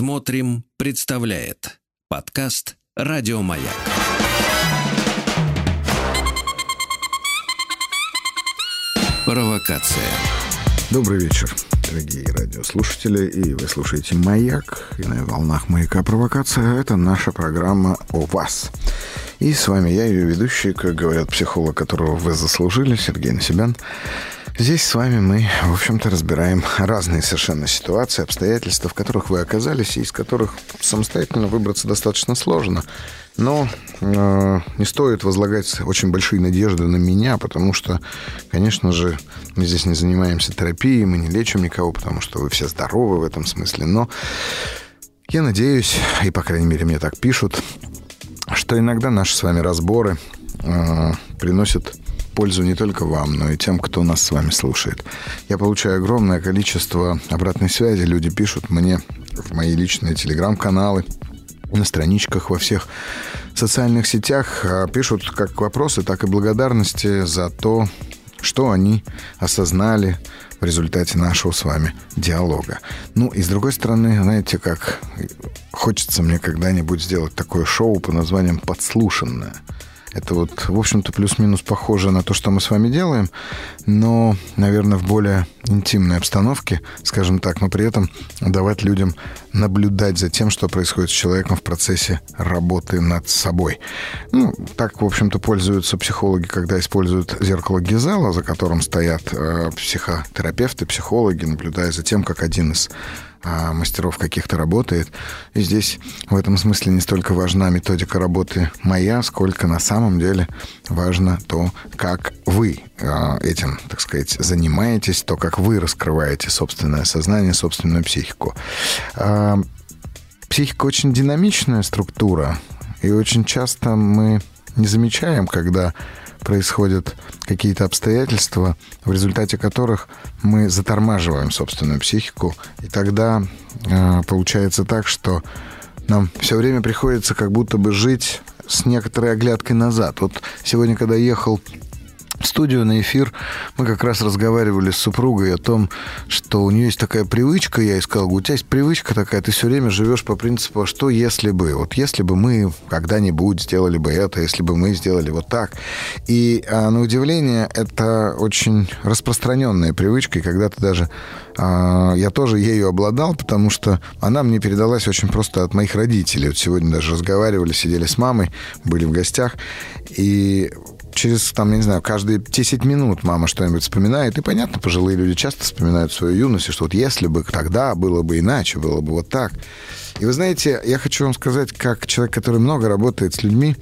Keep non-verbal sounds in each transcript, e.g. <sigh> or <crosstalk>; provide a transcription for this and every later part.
Смотрим, представляет подкаст Радиомаяк. Провокация. Добрый вечер, дорогие радиослушатели, и вы слушаете «Маяк», и на волнах «Маяка провокация» — это наша программа о вас. И с вами я, ее ведущий, как говорят психолог, которого вы заслужили, Сергей Насибян. Здесь с вами мы, в общем-то, разбираем разные совершенно ситуации, обстоятельства, в которых вы оказались, и из которых самостоятельно выбраться достаточно сложно. Но э, не стоит возлагать очень большие надежды на меня, потому что, конечно же, мы здесь не занимаемся терапией, мы не лечим никого, потому что вы все здоровы в этом смысле. Но я надеюсь, и, по крайней мере, мне так пишут, что иногда наши с вами разборы э, приносят пользу не только вам, но и тем, кто нас с вами слушает. Я получаю огромное количество обратной связи. Люди пишут мне в мои личные телеграм-каналы, на страничках во всех социальных сетях а, пишут как вопросы, так и благодарности за то, что они осознали в результате нашего с вами диалога. Ну и с другой стороны, знаете, как хочется мне когда-нибудь сделать такое шоу по названием «Подслушанное». Это вот, в общем-то, плюс-минус похоже на то, что мы с вами делаем, но, наверное, в более интимной обстановке, скажем так, но при этом давать людям наблюдать за тем, что происходит с человеком в процессе работы над собой. Ну, так, в общем-то, пользуются психологи, когда используют зеркало Гизела, за которым стоят э, психотерапевты, психологи, наблюдая за тем, как один из а мастеров каких-то работает. И здесь в этом смысле не столько важна методика работы моя, сколько на самом деле важно то, как вы а, этим, так сказать, занимаетесь, то, как вы раскрываете собственное сознание, собственную психику. А, психика очень динамичная структура, и очень часто мы не замечаем, когда происходят какие-то обстоятельства, в результате которых мы затормаживаем собственную психику, и тогда э, получается так, что нам все время приходится как будто бы жить с некоторой оглядкой назад. Вот сегодня, когда ехал студию на эфир мы как раз разговаривали с супругой о том, что у нее есть такая привычка, я ей сказал, у тебя есть привычка такая, ты все время живешь по принципу, а что если бы, вот если бы мы когда-нибудь сделали бы это, если бы мы сделали вот так. И а, на удивление это очень распространенная привычка, и когда-то даже а, я тоже ею обладал, потому что она мне передалась очень просто от моих родителей. Вот сегодня даже разговаривали, сидели с мамой, были в гостях, и через, там, я не знаю, каждые 10 минут мама что-нибудь вспоминает. И понятно, пожилые люди часто вспоминают свою юность, и что вот если бы тогда было бы иначе, было бы вот так. И вы знаете, я хочу вам сказать, как человек, который много работает с людьми,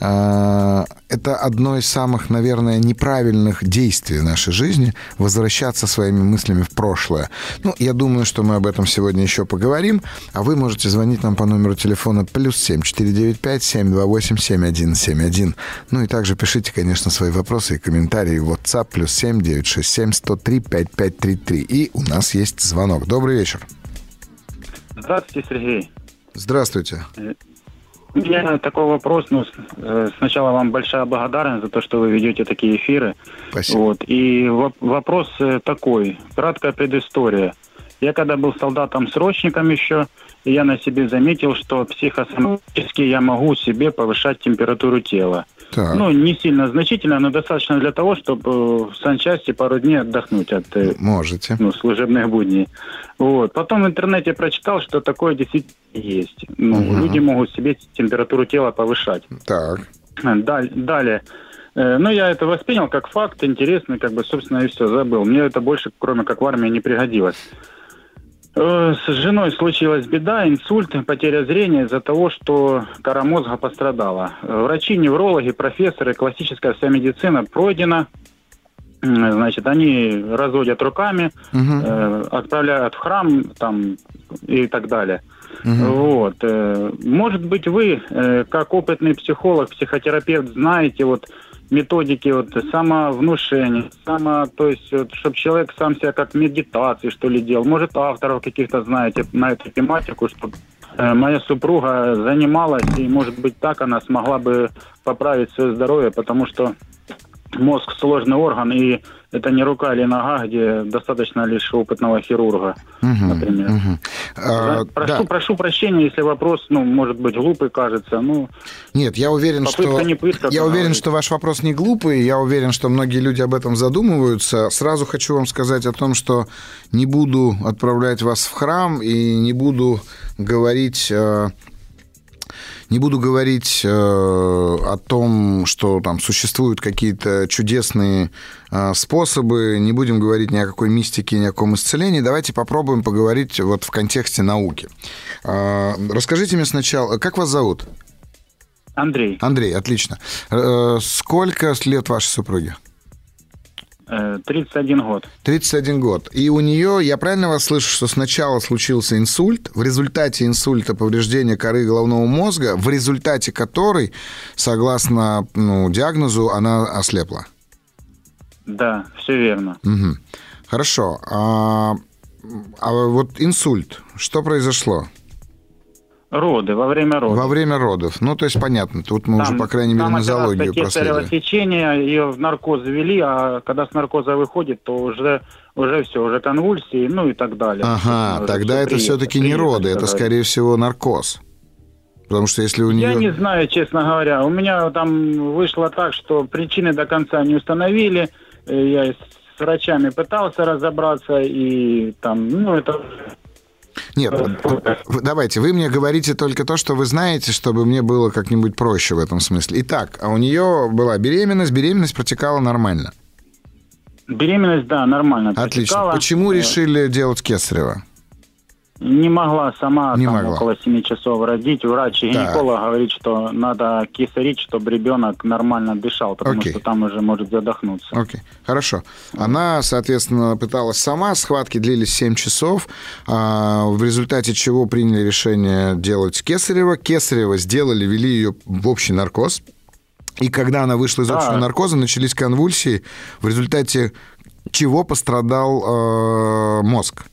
а, это одно из самых, наверное, неправильных действий в нашей жизни — возвращаться своими мыслями в прошлое. Ну, я думаю, что мы об этом сегодня еще поговорим, а вы можете звонить нам по номеру телефона плюс семь четыре девять пять семь два восемь семь один семь один. Ну и также пишите, конечно, свои вопросы и комментарии в WhatsApp плюс семь девять шесть семь сто три пять пять три три. И у нас есть звонок. Добрый вечер. Здравствуйте, Сергей. Здравствуйте. У меня такой вопрос. Ну, э, сначала вам большая благодарность за то, что вы ведете такие эфиры. Спасибо. Вот. И вопрос э, такой. Краткая предыстория. Я когда был солдатом-срочником еще, я на себе заметил, что психосоматически я могу себе повышать температуру тела. Так. Ну, не сильно значительно, но достаточно для того, чтобы э, в санчасти пару дней отдохнуть от э, Можете. Ну, служебных будней. Вот. Потом в интернете прочитал, что такое действительно есть. Ну, угу. Люди могут себе температуру тела повышать. Так. Далее. далее. Э, ну, я это воспринял как факт, интересный, как бы, собственно, и все, забыл. Мне это больше, кроме как в армии, не пригодилось. Э, с женой случилась беда, инсульт, потеря зрения из-за того, что кора мозга пострадала. Врачи, неврологи, профессоры, классическая вся медицина пройдена. Значит, они разводят руками, угу. э, отправляют в храм там, и так далее. Угу. Вот. Э, может быть, вы, э, как опытный психолог, психотерапевт, знаете, вот методики вот самовнушения, само, то есть, вот, чтобы человек сам себя как медитации, что ли, делал. Может, авторов каких-то знаете на эту тематику, чтобы э, моя супруга занималась, и, может быть, так она смогла бы поправить свое здоровье, потому что мозг сложный орган, и это не рука или нога, где достаточно лишь опытного хирурга, угу, например. Угу. А, прошу, да. прошу прощения, если вопрос, ну, может быть, глупый кажется. Ну, Нет, я уверен, что не пытка, я уверен, что ваш вопрос не глупый. Я уверен, что многие люди об этом задумываются. Сразу хочу вам сказать о том, что не буду отправлять вас в храм и не буду говорить э, не буду говорить э, о том, что там существуют какие-то чудесные э, способы, не будем говорить ни о какой мистике, ни о каком исцелении. Давайте попробуем поговорить вот в контексте науки. Э, расскажите мне сначала, как вас зовут? Андрей. Андрей, отлично. Сколько лет вашей супруги? 31 год. 31 год. И у нее, я правильно вас слышу, что сначала случился инсульт, в результате инсульта повреждение коры головного мозга, в результате которой, согласно ну, диагнозу, она ослепла? Да, все верно. Угу. Хорошо. А, а вот инсульт, что произошло? Роды, во время родов. Во время родов. Ну, то есть, понятно, тут мы там, уже, по крайней мере, нозологию проследили. сечение, ее в наркоз ввели, а когда с наркоза выходит, то уже, уже все, уже конвульсии, ну и так далее. Ага, уже тогда это все-таки не роды, это, скорее всего, наркоз. Потому что если у нее... Я не знаю, честно говоря. У меня там вышло так, что причины до конца не установили. Э, я с врачами пытался разобраться, и там, ну, это нет, давайте, вы мне говорите только то, что вы знаете, чтобы мне было как-нибудь проще в этом смысле. Итак, а у нее была беременность, беременность протекала нормально? Беременность, да, нормально Отлично. Протекала. Почему решили делать кесарево? Не могла сама не там, могла. около 7 часов родить. Врач-гинеколог говорит, что надо кисарить, чтобы ребенок нормально дышал, потому Окей. что там уже может задохнуться. Окей, хорошо. Она, соответственно, пыталась сама, схватки длились 7 часов, а, в результате чего приняли решение делать кесарево. Кесарево сделали, вели ее в общий наркоз. И когда она вышла из да. общего наркоза, начались конвульсии, в результате чего пострадал э, мозг.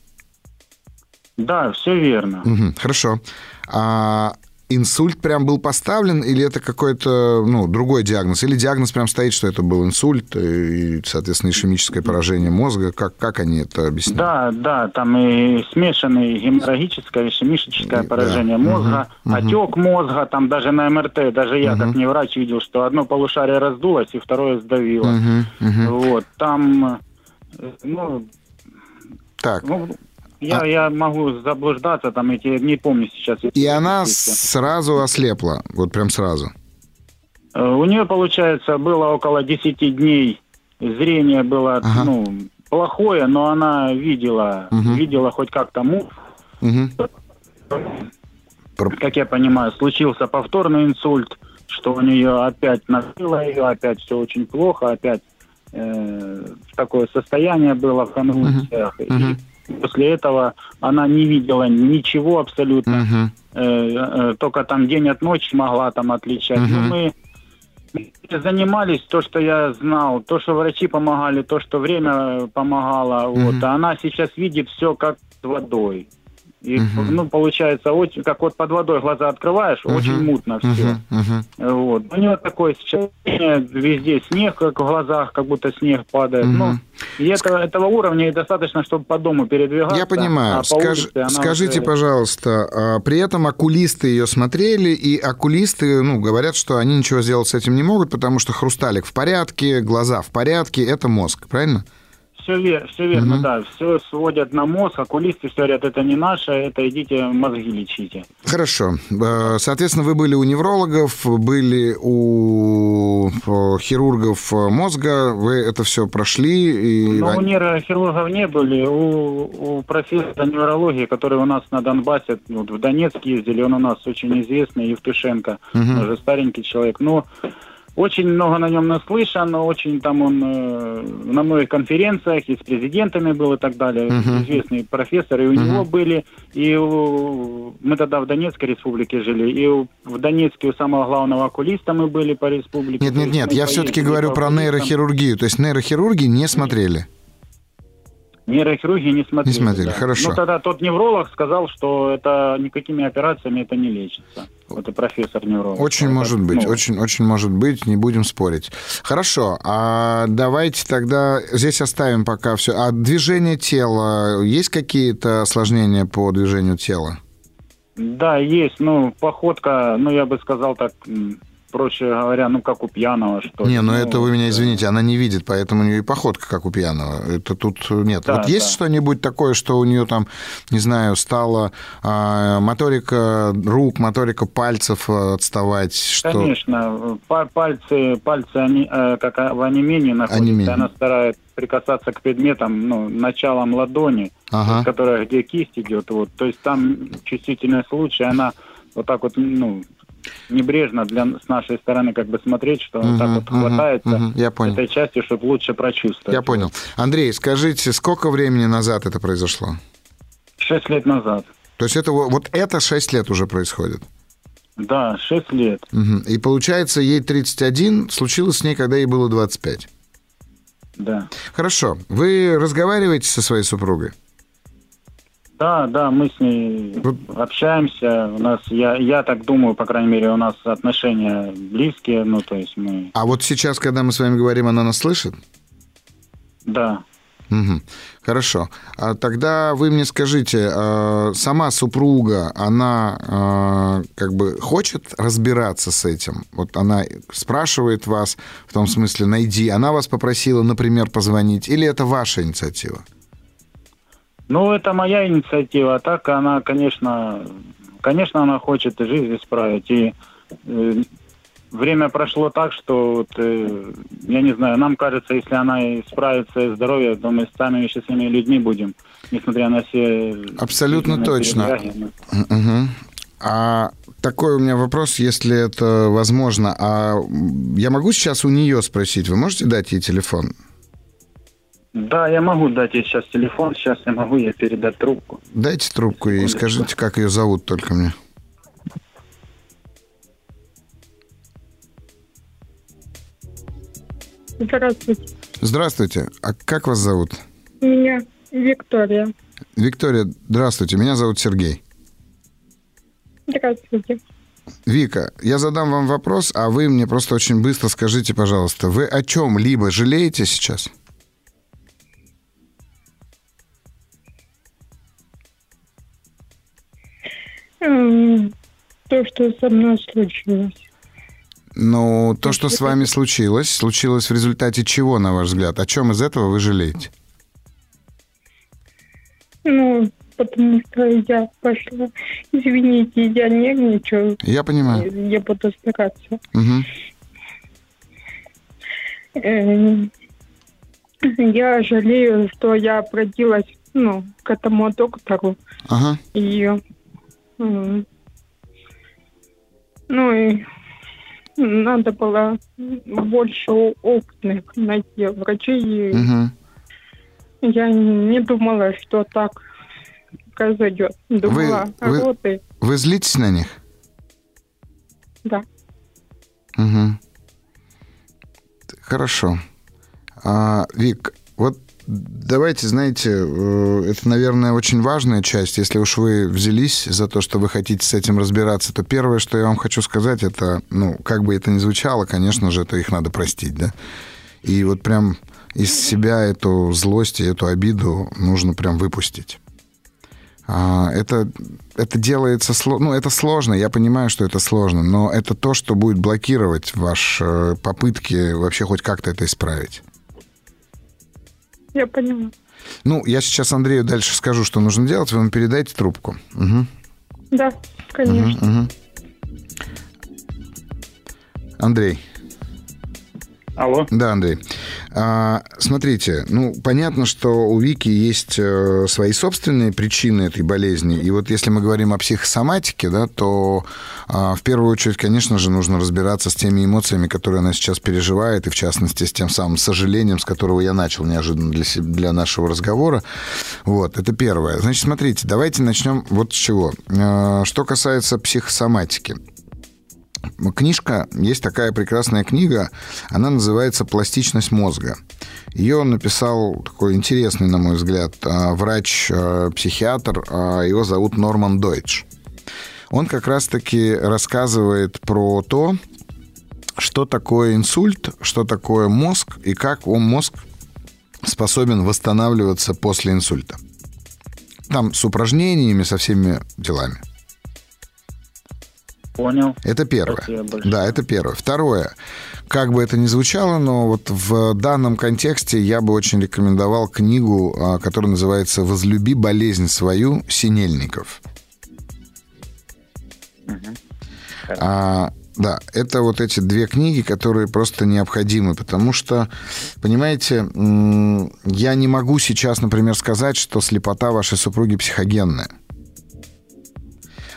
Да, все верно. Угу, хорошо. А инсульт прям был поставлен, или это какой-то, ну, другой диагноз? Или диагноз прям стоит, что это был инсульт и, соответственно, ишемическое поражение мозга? Как, как они это объясняют? Да, да, там и смешанное геморрагическое, ишемическое поражение да. мозга, угу, отек мозга, там даже на МРТ, даже я, угу. как не врач, видел, что одно полушарие раздулось, и второе сдавило. Угу, угу. Вот, там, э, ну... Так. Ну, я, а... я могу заблуждаться, там эти, не помню сейчас. И она сразу ослепла, вот прям сразу? Э, у нее, получается, было около 10 дней, зрение было, ага. ну, плохое, но она видела, угу. видела хоть как-то мух. Угу. Как я понимаю, случился повторный инсульт, что у нее опять накрыло ее, опять все очень плохо, опять э, такое состояние было в конвульсиях. Угу. И После этого она не видела ничего абсолютно. Uh-huh. Э, только там день от ночи могла там отличать. Uh-huh. мы занимались, то, что я знал, то, что врачи помогали, то, что время помогало. Uh-huh. Вот. А она сейчас видит все как с водой. И, угу. ну, получается, очень, как вот под водой глаза открываешь, угу. очень мутно все. Угу. Угу. Вот. У него такое сейчас везде снег, как в глазах, как будто снег падает. Угу. Ну, и это, этого уровня достаточно, чтобы по дому передвигаться. Я понимаю. А Скаж, скажите, уже... пожалуйста, а при этом окулисты ее смотрели, и окулисты ну, говорят, что они ничего сделать с этим не могут, потому что хрусталик в порядке, глаза в порядке, это мозг, правильно? Все, вер, все верно, угу. да. Все сводят на мозг, окулисты все говорят, это не наше, это идите мозги лечите. Хорошо. Э, соответственно, вы были у неврологов, были у хирургов мозга, вы это все прошли? И... Ну, у нейрохирургов не были, у, у профессора неврологии, который у нас на Донбассе, вот в Донецк ездили, он у нас очень известный, Евтушенко, угу. уже старенький человек. Но очень много на нем наслышан, очень там он э, на многих конференциях и с президентами был и так далее, uh-huh. известный профессор, и у uh-huh. него были, и у, мы тогда в Донецкой республике жили, и у, в Донецке у самого главного окулиста мы были по республике. Нет, нет, нет, я все-таки говорю про нейрохирургию, то есть нейрохирурги не смотрели. Нейрохирурги не смотрели. Не смотрели, да. хорошо. Ну, тогда тот невролог сказал, что это никакими операциями это не лечится. Вот и профессор невролог. Очень Это, может быть, ну, очень, очень может быть, не будем спорить. Хорошо, а давайте тогда здесь оставим пока все. А движение тела, есть какие-то осложнения по движению тела? Да, есть. Ну, походка, ну, я бы сказал так, проще говоря, ну, как у пьяного, что ли. Не, ну Ну, это вы меня извините, она не видит, поэтому у нее и походка, как у пьяного. Это тут нет. Да, вот есть да. что-нибудь такое, что у нее там, не знаю, стала а, моторика рук, моторика пальцев а, отставать? Что... Конечно, па- пальцы, пальцы они, э, как в онемении находятся, Онемение. она старается прикасаться к предметам, ну, началом ладони, Ага. которая где кисть идет, вот, то есть там чувствительный случай, она вот так вот, ну, небрежно для с нашей стороны как бы смотреть, что он так вот мгм, хватается мгм, Я понял. этой части, чтобы лучше прочувствовать. Я понял. Андрей, скажите, сколько времени назад это произошло? Шесть лет назад. То есть это во- вот это 6 лет уже происходит. Да, шесть лет. Мгм. И получается, ей 31, случилось с ней, когда ей было 25. Да. Хорошо. Вы разговариваете со своей супругой? Да, да, мы с ней общаемся. У нас, я, я так думаю, по крайней мере, у нас отношения близкие, ну, то есть мы, А вот сейчас, когда мы с вами говорим, она нас слышит? да. Мгм. Хорошо. А тогда вы мне скажите, э, сама супруга, она э, как бы хочет разбираться с этим? Вот она спрашивает вас, в том смысле, найди. Она вас попросила, например, позвонить, или это ваша инициатива? Ну, это моя инициатива. А так она, конечно, конечно, она хочет жизнь исправить. И э, время прошло так, что, вот, э, я не знаю, нам кажется, если она исправится и здоровье, то мы самыми счастливыми людьми будем, несмотря на все... Абсолютно точно. Мгм. А такой у меня вопрос, если это возможно. А я могу сейчас у нее спросить, вы можете дать ей телефон? Да, я могу дать ей сейчас телефон, сейчас я могу ей передать трубку. Дайте трубку и Секундочку. скажите, как ее зовут только мне. Здравствуйте. Здравствуйте. А как вас зовут? Меня Виктория. Виктория, здравствуйте. Меня зовут Сергей. Здравствуйте. Вика, я задам вам вопрос, а вы мне просто очень быстро скажите, пожалуйста, вы о чем-либо жалеете сейчас? То, что со мной случилось. Ну, то, что с вами случилось, случилось в результате чего, на ваш взгляд? О чем из этого вы жалеете? Ну, потому что я пошла. Извините, я нервничаю. Я понимаю. Я буду стараться. Эм, Я жалею, что я обратилась ну, к этому доктору. Ага. И, ну и надо было больше опытных найти врачей. Мгм. Я не думала, что так произойдет. Думала, вы- роды, Вы злитесь на них? да. Угу. Хорошо. А, Вик, вот давайте, знаете, э, это, наверное, очень важная часть. Если уж вы взялись за то, что вы хотите с этим разбираться, то первое, что я вам хочу сказать, это, ну, как бы это ни звучало, конечно же, это их надо простить, да. И вот прям из себя эту злость и эту обиду нужно прям выпустить. А, это, это делается ну, это сложно, я понимаю, что это сложно, но это то, что будет блокировать ваши попытки вообще хоть как-то это исправить. Я поняла. Ну, я сейчас Андрею дальше скажу, что нужно делать, вы ему передайте трубку. Мгм, Да, конечно. мгм, мгм. Андрей. Алло? Да, Андрей. А, смотрите, ну, понятно, что у Вики есть э, свои собственные причины этой болезни. И вот если мы говорим о психосоматике, да, то а, в первую очередь, конечно же, нужно разбираться с теми эмоциями, которые она сейчас переживает, и в частности с тем самым сожалением, с которого я начал неожиданно для, се- для нашего разговора. Вот, это первое. Значит, смотрите, давайте начнем вот с чего. Э, Что касается психосоматики. Книжка, есть такая прекрасная книга, она называется «Пластичность мозга». Ее написал такой интересный, на мой взгляд, а, врач-психиатр, а, его зовут Норман Дойч. Он как раз-таки рассказывает про то, что такое инсульт, что такое мозг и как он, мозг способен восстанавливаться после инсульта. Там с упражнениями, со всеми делами. Понял. Это первое. Да, это первое. Второе. Как бы это ни звучало, но вот в данном контексте я бы очень рекомендовал книгу, а, которая называется «Возлюби болезнь свою» Синельников. Угу. А, да, это вот эти две книги, которые просто необходимы, потому что, понимаете, я не могу сейчас, например, сказать, что слепота вашей супруги психогенная.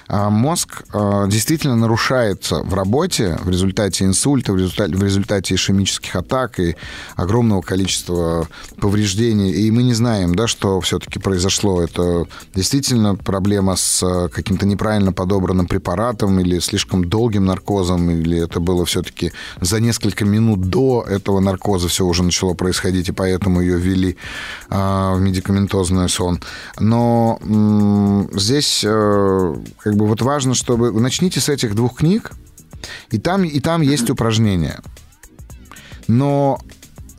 А мозг а, действительно нарушается в работе в результате инсульта, в результате, в результате ишемических атак и огромного количества повреждений. И мы не знаем, да, что все-таки произошло. Это действительно проблема с а, каким-то неправильно подобранным препаратом или слишком долгим наркозом, или это было все-таки за несколько минут до этого наркоза все уже начало происходить, и поэтому ее ввели в медикаментозный сон. Но здесь как бы вот важно, чтобы... Начните с этих двух книг, и там, и там есть упражнения. Но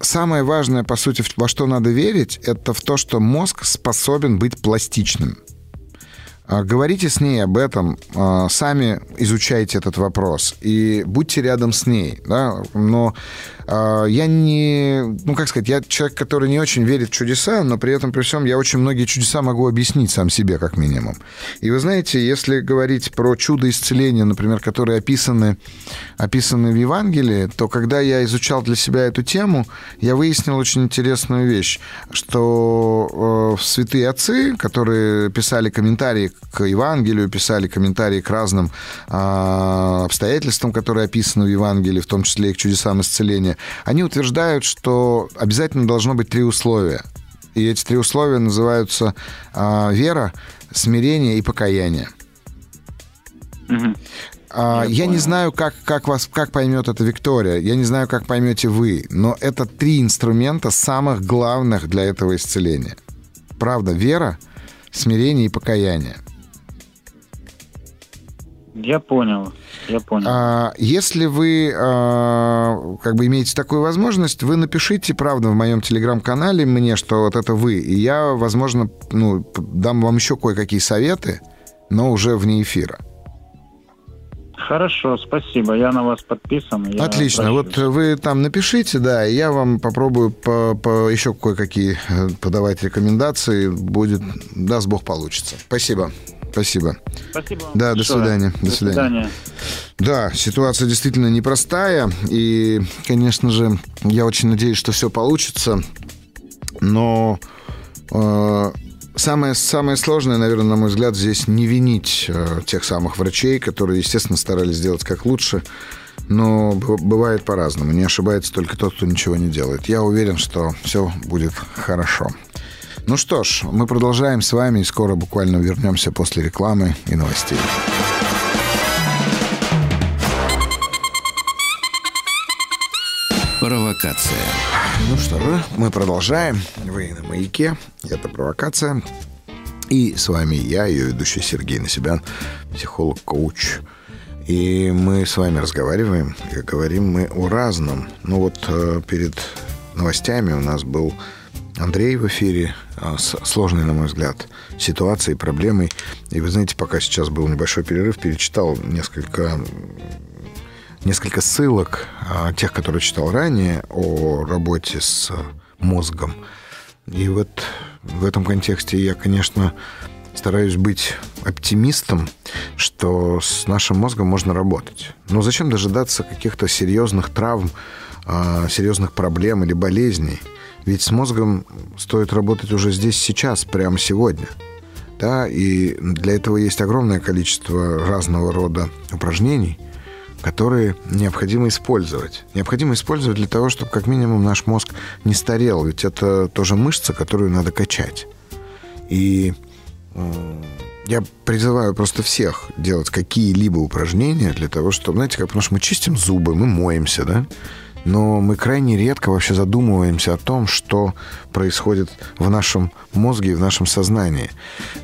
самое важное, по сути, во что надо верить, это в то, что мозг способен быть пластичным. А, говорите с ней об этом, а, сами изучайте этот вопрос и будьте рядом с ней. Да? Но я не, ну как сказать, я человек, который не очень верит в чудеса, но при этом при всем я очень многие чудеса могу объяснить сам себе как минимум. И вы знаете, если говорить про чудо исцеления, например, которые описаны, описаны в Евангелии, то когда я изучал для себя эту тему, я выяснил очень интересную вещь, что э, святые отцы, которые писали комментарии к Евангелию, писали комментарии к разным э, обстоятельствам, которые описаны в Евангелии, в том числе и к чудесам исцеления, они утверждают, что обязательно должно быть три условия. И эти три условия называются э, вера, смирение и покаяние. Угу. Я, я не знаю, как, как, вас, как поймет это Виктория, я не знаю, как поймете вы, но это три инструмента самых главных для этого исцеления. Правда, вера, смирение и покаяние. Я понял, я понял. А, если вы а, как бы имеете такую возможность, вы напишите, правда, в моем телеграм-канале мне, что вот это вы, и я, возможно, ну, дам вам еще кое-какие советы, но уже вне эфира. Хорошо, спасибо. Я на вас подписан. Я Отлично. Вот вы там напишите, да, и я вам попробую по, по еще кое-какие э, подавать рекомендации. Будет, даст Бог, получится. Спасибо. Спасибо. Спасибо. Да, до свидания. До, до свидания. свидания. Да, ситуация действительно непростая. И, конечно же, я очень надеюсь, что все получится. Но э, самое, самое сложное, наверное, на мой взгляд, здесь не винить э, тех самых врачей, которые, естественно, старались сделать как лучше. Но бывает по-разному. Не ошибается только тот, кто ничего не делает. Я уверен, что все будет хорошо. Ну что ж, мы продолжаем с вами и скоро буквально вернемся после рекламы и новостей. Провокация. Ну что же, мы продолжаем. Вы на маяке. Это провокация. И с вами я, ее ведущий Сергей Насибян, психолог-коуч. И мы с вами разговариваем, и говорим мы о разном. Ну вот э, перед новостями у нас был Андрей в эфире сложной, на мой взгляд, ситуацией, проблемой. И вы знаете, пока сейчас был небольшой перерыв, перечитал несколько несколько ссылок, а, тех, которые читал ранее, о работе с мозгом. И вот в этом контексте я, конечно, стараюсь быть оптимистом, что с нашим мозгом можно работать. Но зачем дожидаться каких-то серьезных травм, а, серьезных проблем или болезней – ведь с мозгом стоит работать уже здесь, сейчас, прямо сегодня. Да, и для этого есть огромное количество разного рода упражнений, которые необходимо использовать. Необходимо использовать для того, чтобы как минимум наш мозг не старел, ведь это тоже мышца, которую надо качать. И я призываю просто всех делать какие-либо упражнения для того, чтобы, знаете, как, потому что мы чистим зубы, мы моемся, да, но мы крайне редко вообще задумываемся о том, что происходит в нашем мозге и в нашем сознании.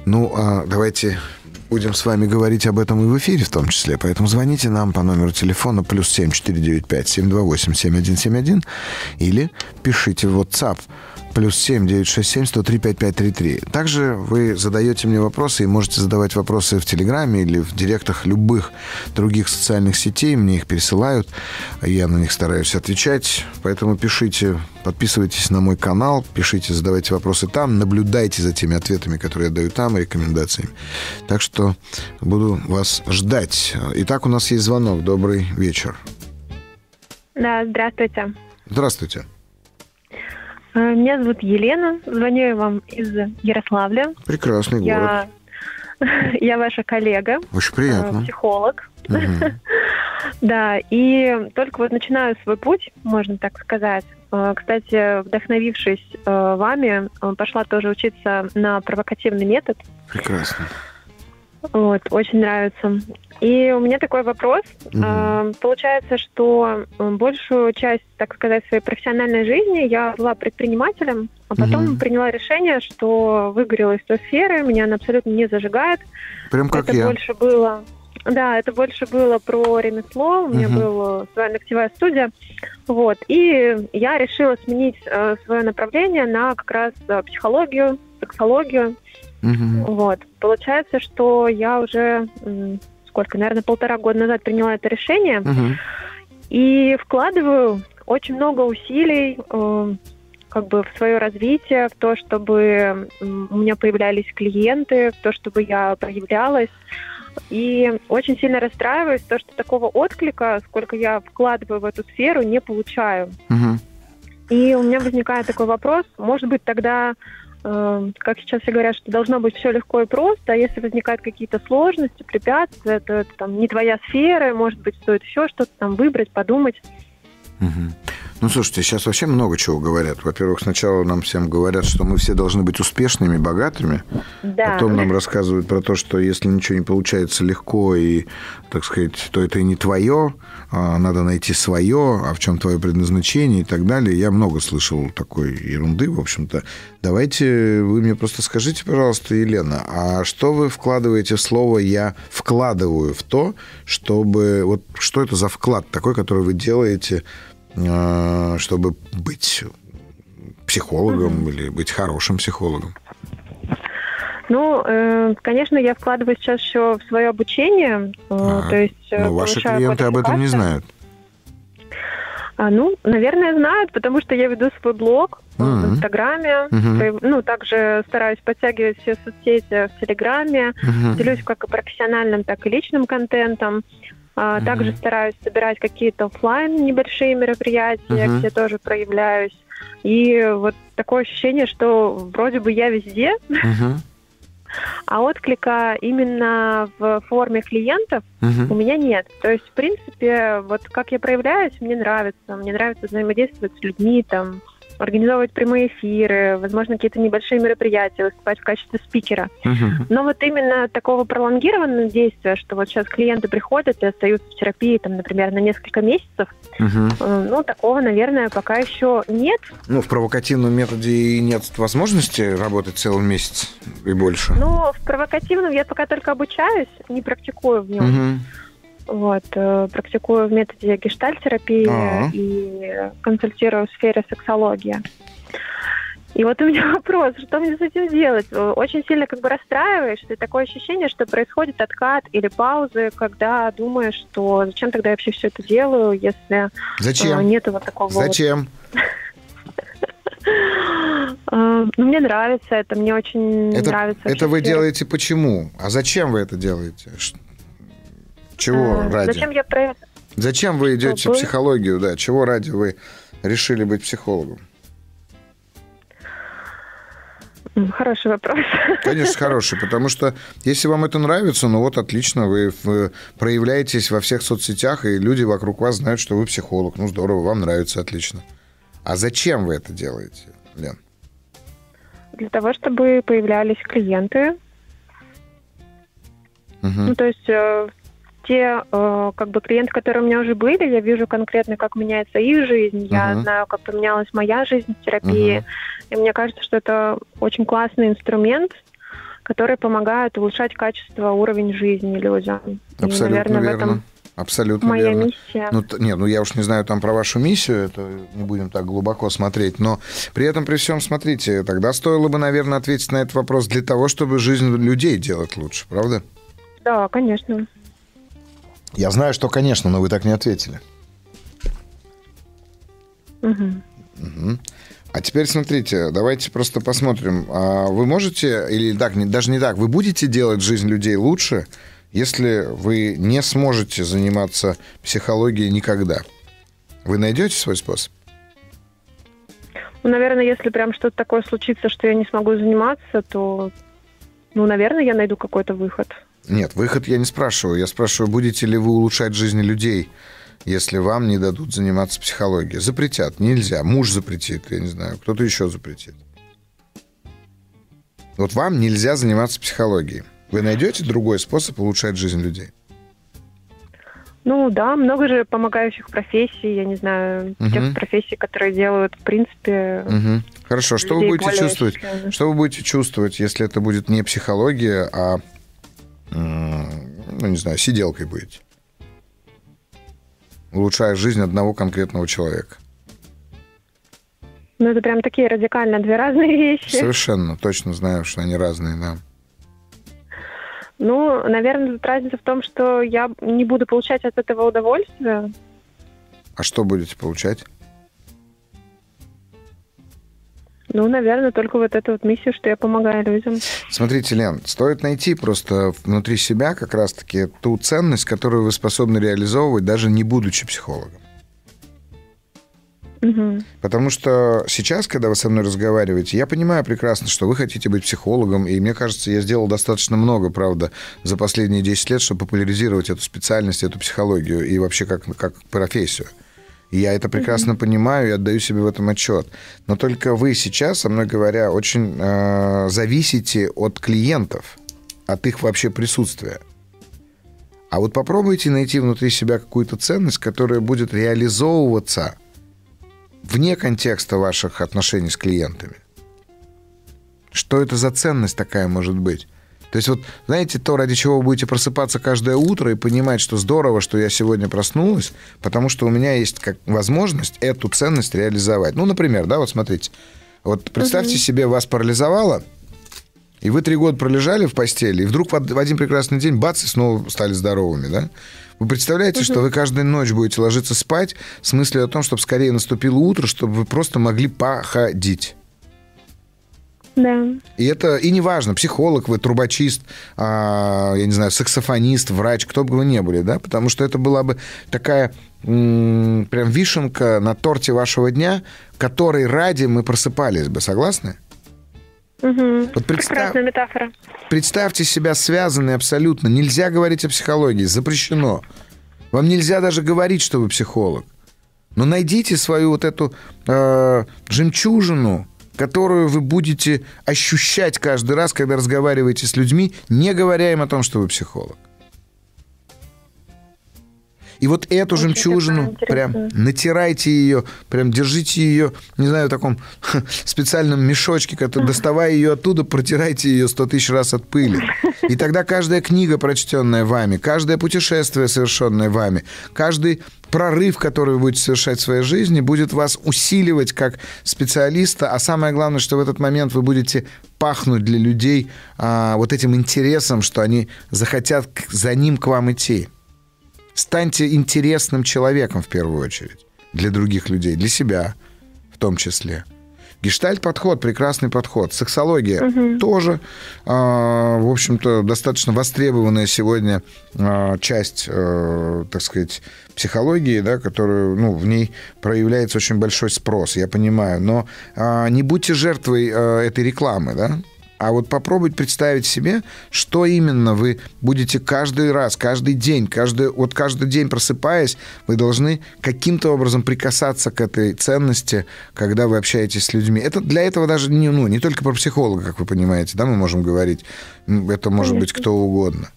Ну, а давайте будем с вами говорить об этом и в эфире в том числе. Поэтому звоните нам по номеру телефона плюс 7495 728 7171 или пишите в WhatsApp плюс 7 967 103 5533. Также вы задаете мне вопросы и можете задавать вопросы в Телеграме или в директах любых других социальных сетей. Мне их пересылают, я на них стараюсь отвечать. Поэтому пишите, подписывайтесь на мой канал, пишите, задавайте вопросы там, наблюдайте за теми ответами, которые я даю там, рекомендациями. Так что буду вас ждать. Итак, у нас есть звонок. Добрый вечер. Да, здравствуйте. Здравствуйте. Э, Меня зовут Елена, звоню я вам из Ярославля. Прекрасный город. Я, <laughs> я ваша коллега, Очень э, приятно. психолог. Мгм. <laughs> Да, и только вот начинаю свой путь, можно так сказать. Э, Кстати, вдохновившись э, вами, э, пошла тоже учиться на провокативный метод. Прекрасно. Вот, очень нравится. И у меня такой вопрос. Э, Получается, что э, большую часть, так сказать, своей профессиональной жизни я была предпринимателем, а потом Мгм. приняла решение, что выгорела из той сферы, меня она абсолютно не зажигает. Прям как это я. больше было... Да, это больше было про ремесло. У меня Мгм. была своя ногтевая студия. Вот. И я решила сменить свое направление на как раз э, психологию, сексологию. Мгм. Вот. Получается, что я уже сколько, наверное, полтора года назад приняла это решение Мгм. и вкладываю очень много усилий э, как бы в свое развитие, в то, чтобы у меня появлялись клиенты, в то, чтобы я проявлялась. И очень сильно расстраиваюсь, то, что такого отклика, сколько я вкладываю в эту сферу, не получаю. Мгм. И у меня возникает такой вопрос, может быть, тогда, как сейчас все говорят, что должно быть все легко и просто, а если возникают какие-то сложности, препятствия, то это там не твоя сфера, может быть, стоит еще что-то там выбрать, подумать. Мгм. Ну, слушайте, сейчас вообще много чего говорят. Во-первых, сначала нам всем говорят, что мы все должны быть успешными, богатыми. Да. Потом нам рассказывают про то, что если ничего не получается легко и, так сказать, то это и не твое, а надо найти свое, а в чем твое предназначение и так далее. Я много слышал такой ерунды, в общем-то. Давайте вы мне просто скажите, пожалуйста, Елена, а что вы вкладываете в слово «я вкладываю» в то, чтобы... Вот что это за вклад такой, который вы делаете, чтобы быть психологом или быть хорошим психологом? Ну, э, конечно, я вкладываю сейчас еще в свое обучение, Так. то есть... э, Но ваши повышаю клиенты об этом не знают. А, ну, наверное, знают, потому что я веду свой блог Мгм. в Инстаграме. Э, ну, также стараюсь подтягивать все соцсети в Телеграме, Мгм. делюсь как и профессиональным, так и личным контентом. А, Мгм. Также стараюсь собирать какие-то оффлайн небольшие мероприятия, Мгм. где тоже проявляюсь. И вот такое ощущение, что вроде бы я везде, Мгм. а отклика именно в форме клиентов у Мгм. меня нет. То есть, в принципе, вот как я проявляюсь, мне нравится. Мне нравится взаимодействовать с людьми, там, организовывать прямые эфиры, возможно, какие-то небольшие мероприятия, выступать в качестве спикера. Но вот именно такого пролонгированного действия, что вот сейчас клиенты приходят и остаются в терапии, там, например, на несколько месяцев, э, ну, такого, наверное, пока еще нет. Ну, в провокативном методе и нет возможности работать целый месяц и больше. Но в провокативном я пока только обучаюсь, не практикую в нем. Вот, э, практикую в методе гештальтерапии Ага. и консультирую в сфере сексологии. И вот у меня <laughs> вопрос, что мне с этим делать? Очень сильно как бы расстраиваешься, и такое ощущение, что происходит откат или паузы, когда думаешь, что зачем тогда я вообще все это делаю, если э, Зачем? нету вот такого Зачем? <laughs> Э, Ну, мне нравится это, мне очень Это, нравится. это вы делаете почему? А зачем вы это делаете? Чего Э, ради? Зачем я про Зачем вы идете в Чтобы- психологию? Да, чего ради вы решили быть психологом? Хороший вопрос. <laughs> Конечно, хороший, потому что если вам это нравится, ну вот отлично, вы в- проявляетесь во всех соцсетях, и люди вокруг вас знают, что вы психолог. Ну здорово, вам нравится, отлично. А зачем вы это делаете, Лен? Для того, чтобы появлялись клиенты, Угу. Ну, то есть э, те э, как бы клиенты, которые у меня уже были, я вижу конкретно, как меняется их жизнь, uh-huh. я знаю, как поменялась моя жизнь в терапии, uh-huh. и мне кажется, что это очень классный инструмент, который помогает улучшать качество, уровень жизни людям. Абсолютно и, наверное, верно. В этом Абсолютно Моя верно. миссия. Ну, нет, ну я уж не знаю там про вашу миссию, это не будем так глубоко смотреть, но при этом, при всем, смотрите, тогда стоило бы, наверное, ответить на этот вопрос для того, чтобы жизнь людей делать лучше, правда? Да, конечно. Я знаю, что, конечно, но вы так не ответили. Угу. Угу. А теперь смотрите, давайте просто посмотрим. А вы можете, или так, даже не так, вы будете делать жизнь людей лучше, если вы не сможете заниматься психологией никогда? Вы найдете свой способ? Ну, наверное, если прям что-то такое случится, что я не смогу заниматься, то, ну, наверное, я найду какой-то выход. Нет, выход я не спрашиваю. Я спрашиваю, будете ли вы улучшать жизни людей, если вам не дадут заниматься психологией. Запретят, нельзя. Муж запретит, я не знаю, кто-то еще запретит. Вот вам нельзя заниматься психологией. Вы найдете другой способ улучшать жизнь людей? Ну да, много же помогающих профессий, я не знаю, угу. тех профессий, которые делают, в принципе. Угу. Хорошо, что вы будете чувствовать? Что вы будете чувствовать, если это будет не психология, а ну, не знаю, сиделкой будете. Улучшая жизнь одного конкретного человека. Ну, это прям такие радикально две разные <laughs> вещи. Совершенно, точно знаю, что они разные, да. Ну, наверное, тут разница в том, что я не буду получать от этого удовольствия. А что будете получать? Ну, наверное, только вот эта вот миссия, что я помогаю людям. Смотрите, Лен, стоит найти просто внутри себя как раз-таки ту ценность, которую вы способны реализовывать, даже не будучи психологом. Угу. Потому что сейчас, когда вы со мной разговариваете, я понимаю прекрасно, что вы хотите быть психологом, и мне кажется, я сделал достаточно много, правда, за последние 10 лет, чтобы популяризировать эту специальность, эту психологию и вообще как, как профессию. И я это прекрасно mm-hmm. понимаю и отдаю себе в этом отчет. Но только вы сейчас, со мной говоря, очень э, зависите от клиентов, от их вообще присутствия. А вот попробуйте найти внутри себя какую-то ценность, которая будет реализовываться вне контекста ваших отношений с клиентами. Что это за ценность такая может быть? То есть вот, знаете, то, ради чего вы будете просыпаться каждое утро и понимать, что здорово, что я сегодня проснулась, потому что у меня есть как возможность эту ценность реализовать. Ну, например, да, вот смотрите, вот представьте угу. себе, вас парализовало, и вы три года пролежали в постели, и вдруг в один прекрасный день, бац, и снова стали здоровыми, да? Вы представляете, угу. что вы каждую ночь будете ложиться спать с мыслью о том, чтобы скорее наступило утро, чтобы вы просто могли походить. Да. И это и не важно, психолог вы, трубочист, а, я не знаю, саксофонист, врач, кто бы вы ни были, да, потому что это была бы такая м- прям вишенка на торте вашего дня, которой ради мы просыпались бы, согласны? Угу. Вот представь, Прекрасная метафора. Представьте себя связанной абсолютно. Нельзя говорить о психологии, запрещено. Вам нельзя даже говорить, что вы психолог. Но найдите свою вот эту э, жемчужину, которую вы будете ощущать каждый раз, когда разговариваете с людьми, не говоря им о том, что вы психолог. И вот эту Очень жемчужину прям натирайте ее, прям держите ее, не знаю, в таком <laughs> специальном мешочке, который, <laughs> доставая ее оттуда, протирайте ее сто тысяч раз от пыли. И тогда каждая книга, прочтенная вами, каждое путешествие, совершенное вами, каждый прорыв, который вы будете совершать в своей жизни, будет вас усиливать как специалиста, а самое главное, что в этот момент вы будете пахнуть для людей а, вот этим интересом, что они захотят за ним к вам идти. Станьте интересным человеком в первую очередь для других людей, для себя в том числе. Гештальт-подход, прекрасный подход. Сексология угу. тоже, э, в общем-то, достаточно востребованная сегодня э, часть, э, так сказать, психологии, да, которую, ну, в ней проявляется очень большой спрос, я понимаю. Но э, не будьте жертвой э, этой рекламы, да, а вот попробовать представить себе, что именно вы будете каждый раз, каждый день, каждый, вот каждый день просыпаясь, вы должны каким-то образом прикасаться к этой ценности, когда вы общаетесь с людьми. Это для этого даже не, ну, не только про психолога, как вы понимаете, да, мы можем говорить. Это может быть кто угодно.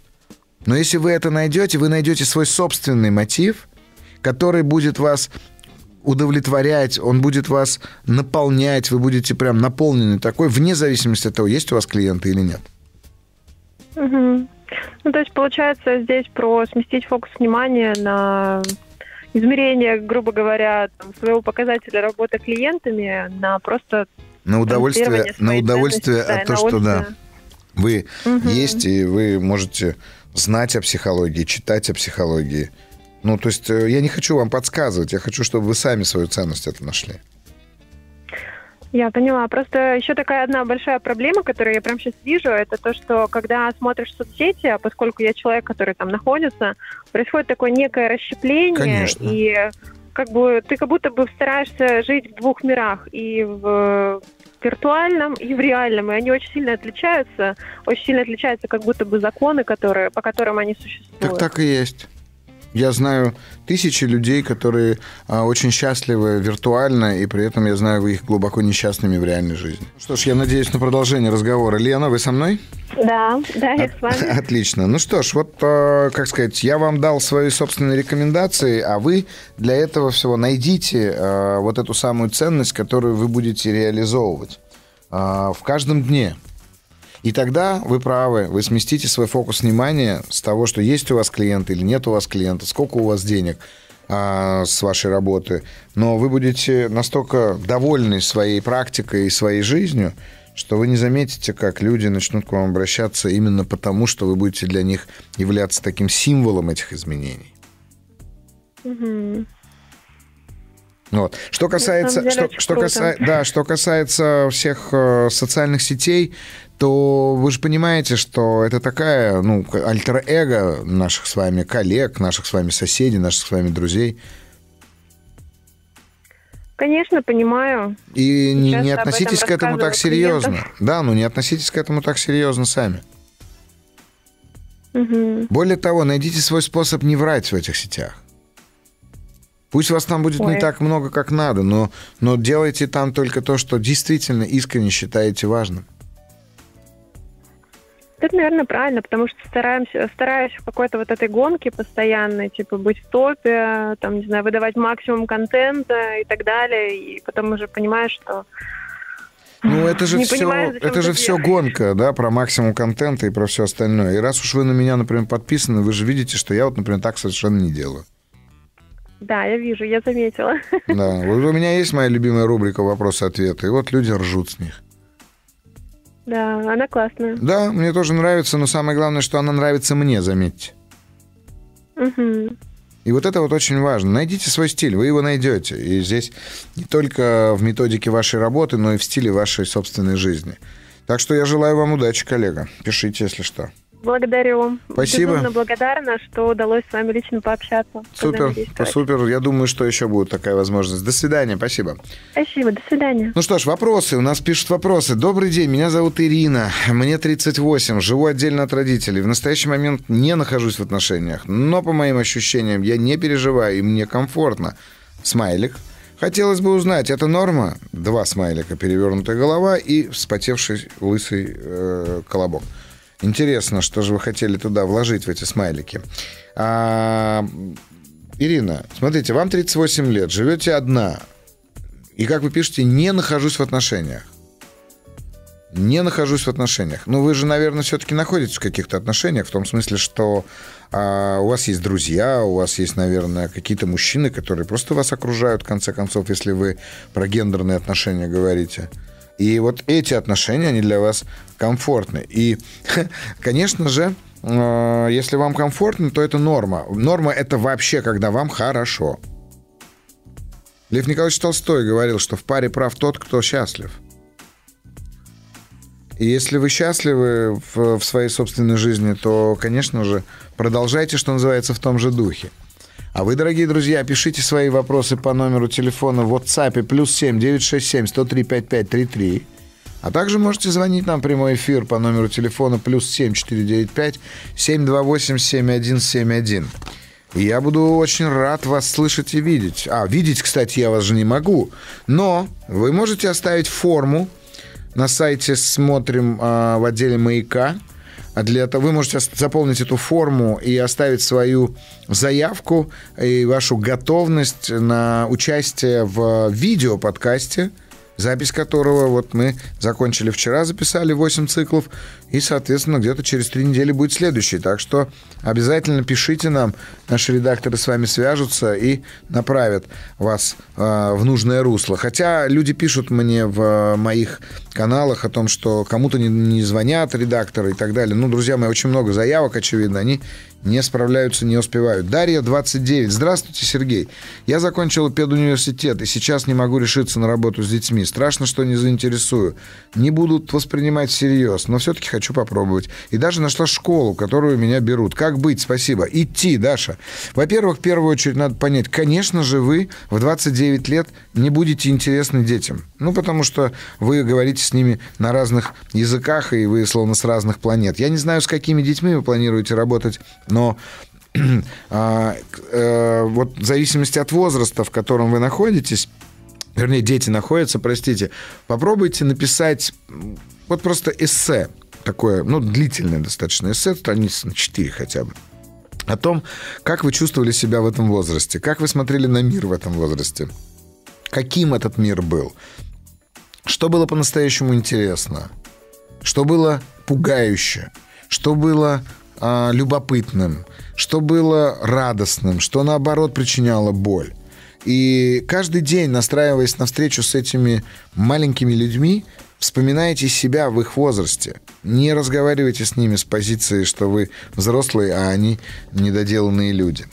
Но если вы это найдете, вы найдете свой собственный мотив, который будет вас удовлетворять, он будет вас наполнять, вы будете прям наполнены такой, вне зависимости от того, есть у вас клиенты или нет. Угу. Ну, то есть, получается, здесь про сместить фокус внимания на измерение, грубо говоря, там, своего показателя работы клиентами на просто на удовольствие, на удовольствие от да, того, что да, вы угу. есть и вы можете знать о психологии, читать о психологии. Ну, то есть э, я не хочу вам подсказывать, я хочу, чтобы вы сами свою ценность это нашли. Я поняла. Просто еще такая одна большая проблема, которую я прямо сейчас вижу, это то, что когда смотришь соцсети, а поскольку я человек, который там находится, происходит такое некое расщепление, Конечно. и как бы ты как будто бы стараешься жить в двух мирах, и в виртуальном и в реальном, и они очень сильно отличаются, очень сильно отличаются как будто бы законы, которые, по которым они существуют. Так так и есть. Я знаю тысячи людей, которые а, очень счастливы виртуально, и при этом я знаю вы их глубоко несчастными в реальной жизни. Что ж, я надеюсь на продолжение разговора. Лена, вы со мной? Да, да, я с вами. <laughs> Отлично. Ну что ж, вот, а, как сказать, я вам дал свои собственные рекомендации, а вы для этого всего найдите а, вот эту самую ценность, которую вы будете реализовывать а, в каждом дне. И тогда вы правы, вы сместите свой фокус внимания с того, что есть у вас клиент или нет у вас клиента, сколько у вас денег а, с вашей работы, но вы будете настолько довольны своей практикой и своей жизнью, что вы не заметите, как люди начнут к вам обращаться именно потому, что вы будете для них являться таким символом этих изменений. Угу. Вот. Что касается, деле, что, что, каса, да, что касается всех э, социальных сетей, то вы же понимаете, что это такая, ну, альтер-эго наших с вами коллег, наших с вами соседей, наших с вами друзей. Конечно, понимаю. И не, не относитесь к этому так серьезно. Клиентов. Да, ну не относитесь к этому так серьезно сами. Угу. Более того, найдите свой способ не врать в этих сетях. Пусть вас там будет Ой. не так много, как надо, но, но делайте там только то, что действительно искренне считаете важным. Это, наверное, правильно, потому что стараемся, стараюсь в какой-то вот этой гонке постоянной, типа быть в топе, там, не знаю, выдавать максимум контента и так далее, и потом уже понимаешь, что ну, это же, <laughs> все, понимаю, это же все гонка, да, про максимум контента и про все остальное. И раз уж вы на меня, например, подписаны, вы же видите, что я вот, например, так совершенно не делаю. Да, я вижу, я заметила. Да, вот у меня есть моя любимая рубрика «Вопросы-ответы», и вот люди ржут с них. Да, она классная. Да, мне тоже нравится, но самое главное, что она нравится мне, заметьте. Угу. И вот это вот очень важно. Найдите свой стиль, вы его найдете. И здесь не только в методике вашей работы, но и в стиле вашей собственной жизни. Так что я желаю вам удачи, коллега. Пишите, если что. Благодарю. Спасибо. Безумно благодарна, что удалось с вами лично пообщаться. Супер, супер. Я думаю, что еще будет такая возможность. До свидания, спасибо. Спасибо, до свидания. Ну что ж, вопросы. У нас пишут вопросы. Добрый день, меня зовут Ирина. Мне 38, живу отдельно от родителей. В настоящий момент не нахожусь в отношениях, но по моим ощущениям я не переживаю и мне комфортно. Смайлик. Хотелось бы узнать, это норма? Два смайлика, перевернутая голова и вспотевший лысый э, колобок. Интересно, что же вы хотели туда вложить, в эти смайлики. А, Ирина, смотрите, вам 38 лет, живете одна. И, как вы пишете, не нахожусь в отношениях. Не нахожусь в отношениях. Ну, вы же, наверное, все-таки находитесь в каких-то отношениях, в том смысле, что а, у вас есть друзья, у вас есть, наверное, какие-то мужчины, которые просто вас окружают, в конце концов, если вы про гендерные отношения говорите. И вот эти отношения, они для вас комфортны. И, <laughs> конечно же, э, если вам комфортно, то это норма. Норма – это вообще, когда вам хорошо. Лев Николаевич Толстой говорил, что в паре прав тот, кто счастлив. И если вы счастливы в, в своей собственной жизни, то, конечно же, продолжайте, что называется, в том же духе. А вы, дорогие друзья, пишите свои вопросы по номеру телефона в WhatsApp плюс 7 967 103 5533. А также можете звонить нам в прямой эфир по номеру телефона плюс 7 495 728 7171. И я буду очень рад вас слышать и видеть. А, видеть, кстати, я вас же не могу. Но вы можете оставить форму на сайте «Смотрим» а, в отделе «Маяка». А для этого вы можете заполнить эту форму и оставить свою заявку и вашу готовность на участие в видео-подкасте – запись которого вот мы закончили вчера, записали 8 циклов, и, соответственно, где-то через три недели будет следующий. Так что обязательно пишите нам, наши редакторы с вами свяжутся и направят вас э, в нужное русло. Хотя люди пишут мне в э, моих каналах о том, что кому-то не, не звонят редакторы и так далее. Ну, друзья мои, очень много заявок, очевидно, они не справляются, не успевают. Дарья, 29. Здравствуйте, Сергей. Я закончил педуниверситет и сейчас не могу решиться на работу с детьми. Страшно, что не заинтересую. Не будут воспринимать всерьез, но все-таки хочу попробовать. И даже нашла школу, которую меня берут. Как быть? Спасибо. Идти, Даша. Во-первых, в первую очередь надо понять, конечно же, вы в 29 лет не будете интересны детям. Ну, потому что вы говорите с ними на разных языках, и вы словно с разных планет. Я не знаю, с какими детьми вы планируете работать но <clears throat> а, э, вот в зависимости от возраста, в котором вы находитесь, вернее, дети находятся, простите, попробуйте написать вот просто эссе, такое, ну, длительное достаточно эссе, страниц на 4 хотя бы, о том, как вы чувствовали себя в этом возрасте, как вы смотрели на мир в этом возрасте, каким этот мир был, что было по-настоящему интересно, что было пугающе, что было э, любопытным, что было радостным, что наоборот причиняло боль. И каждый день, настраиваясь на встречу с этими маленькими людьми, вспоминайте себя в их возрасте. Не разговаривайте с ними с позиции, что вы взрослые, а они недоделанные люди.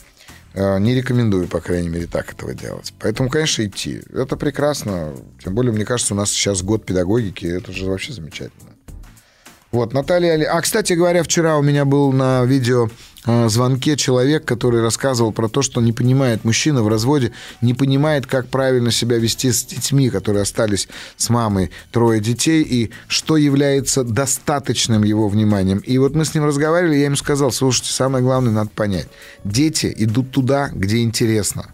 А, не рекомендую, по крайней мере, так этого делать. Поэтому, конечно, идти. Это прекрасно. Тем более, мне кажется, у нас сейчас год педагогики. Это же вообще замечательно. Вот, Наталья... А, кстати говоря, вчера у меня был на видео э, звонке человек, который рассказывал про то, что не понимает мужчина в разводе, не понимает, как правильно себя вести с детьми, которые остались с мамой, трое детей, и что является достаточным его вниманием. И вот мы с ним разговаривали, я ему сказал, слушайте, самое главное надо понять, дети идут туда, где интересно.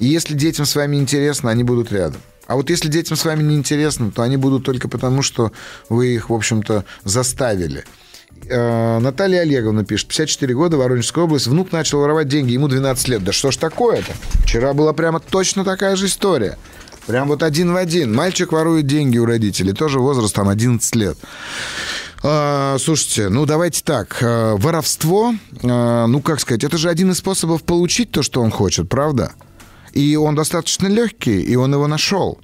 И если детям с вами интересно, они будут рядом. А вот если детям с вами не интересно, то они будут только потому, что вы их, в общем-то, заставили. Э, Наталья Олеговна пишет, 54 года, Воронежская область, внук начал воровать деньги, ему 12 лет. Да что ж такое-то? Вчера была прямо точно такая же история. Прям вот один в один. Мальчик ворует деньги у родителей, тоже возраст там 11 лет. А, слушайте, ну давайте так. А, воровство, а, ну как сказать, это же один из способов получить то, что он хочет, правда? И он достаточно легкий, и он его нашел.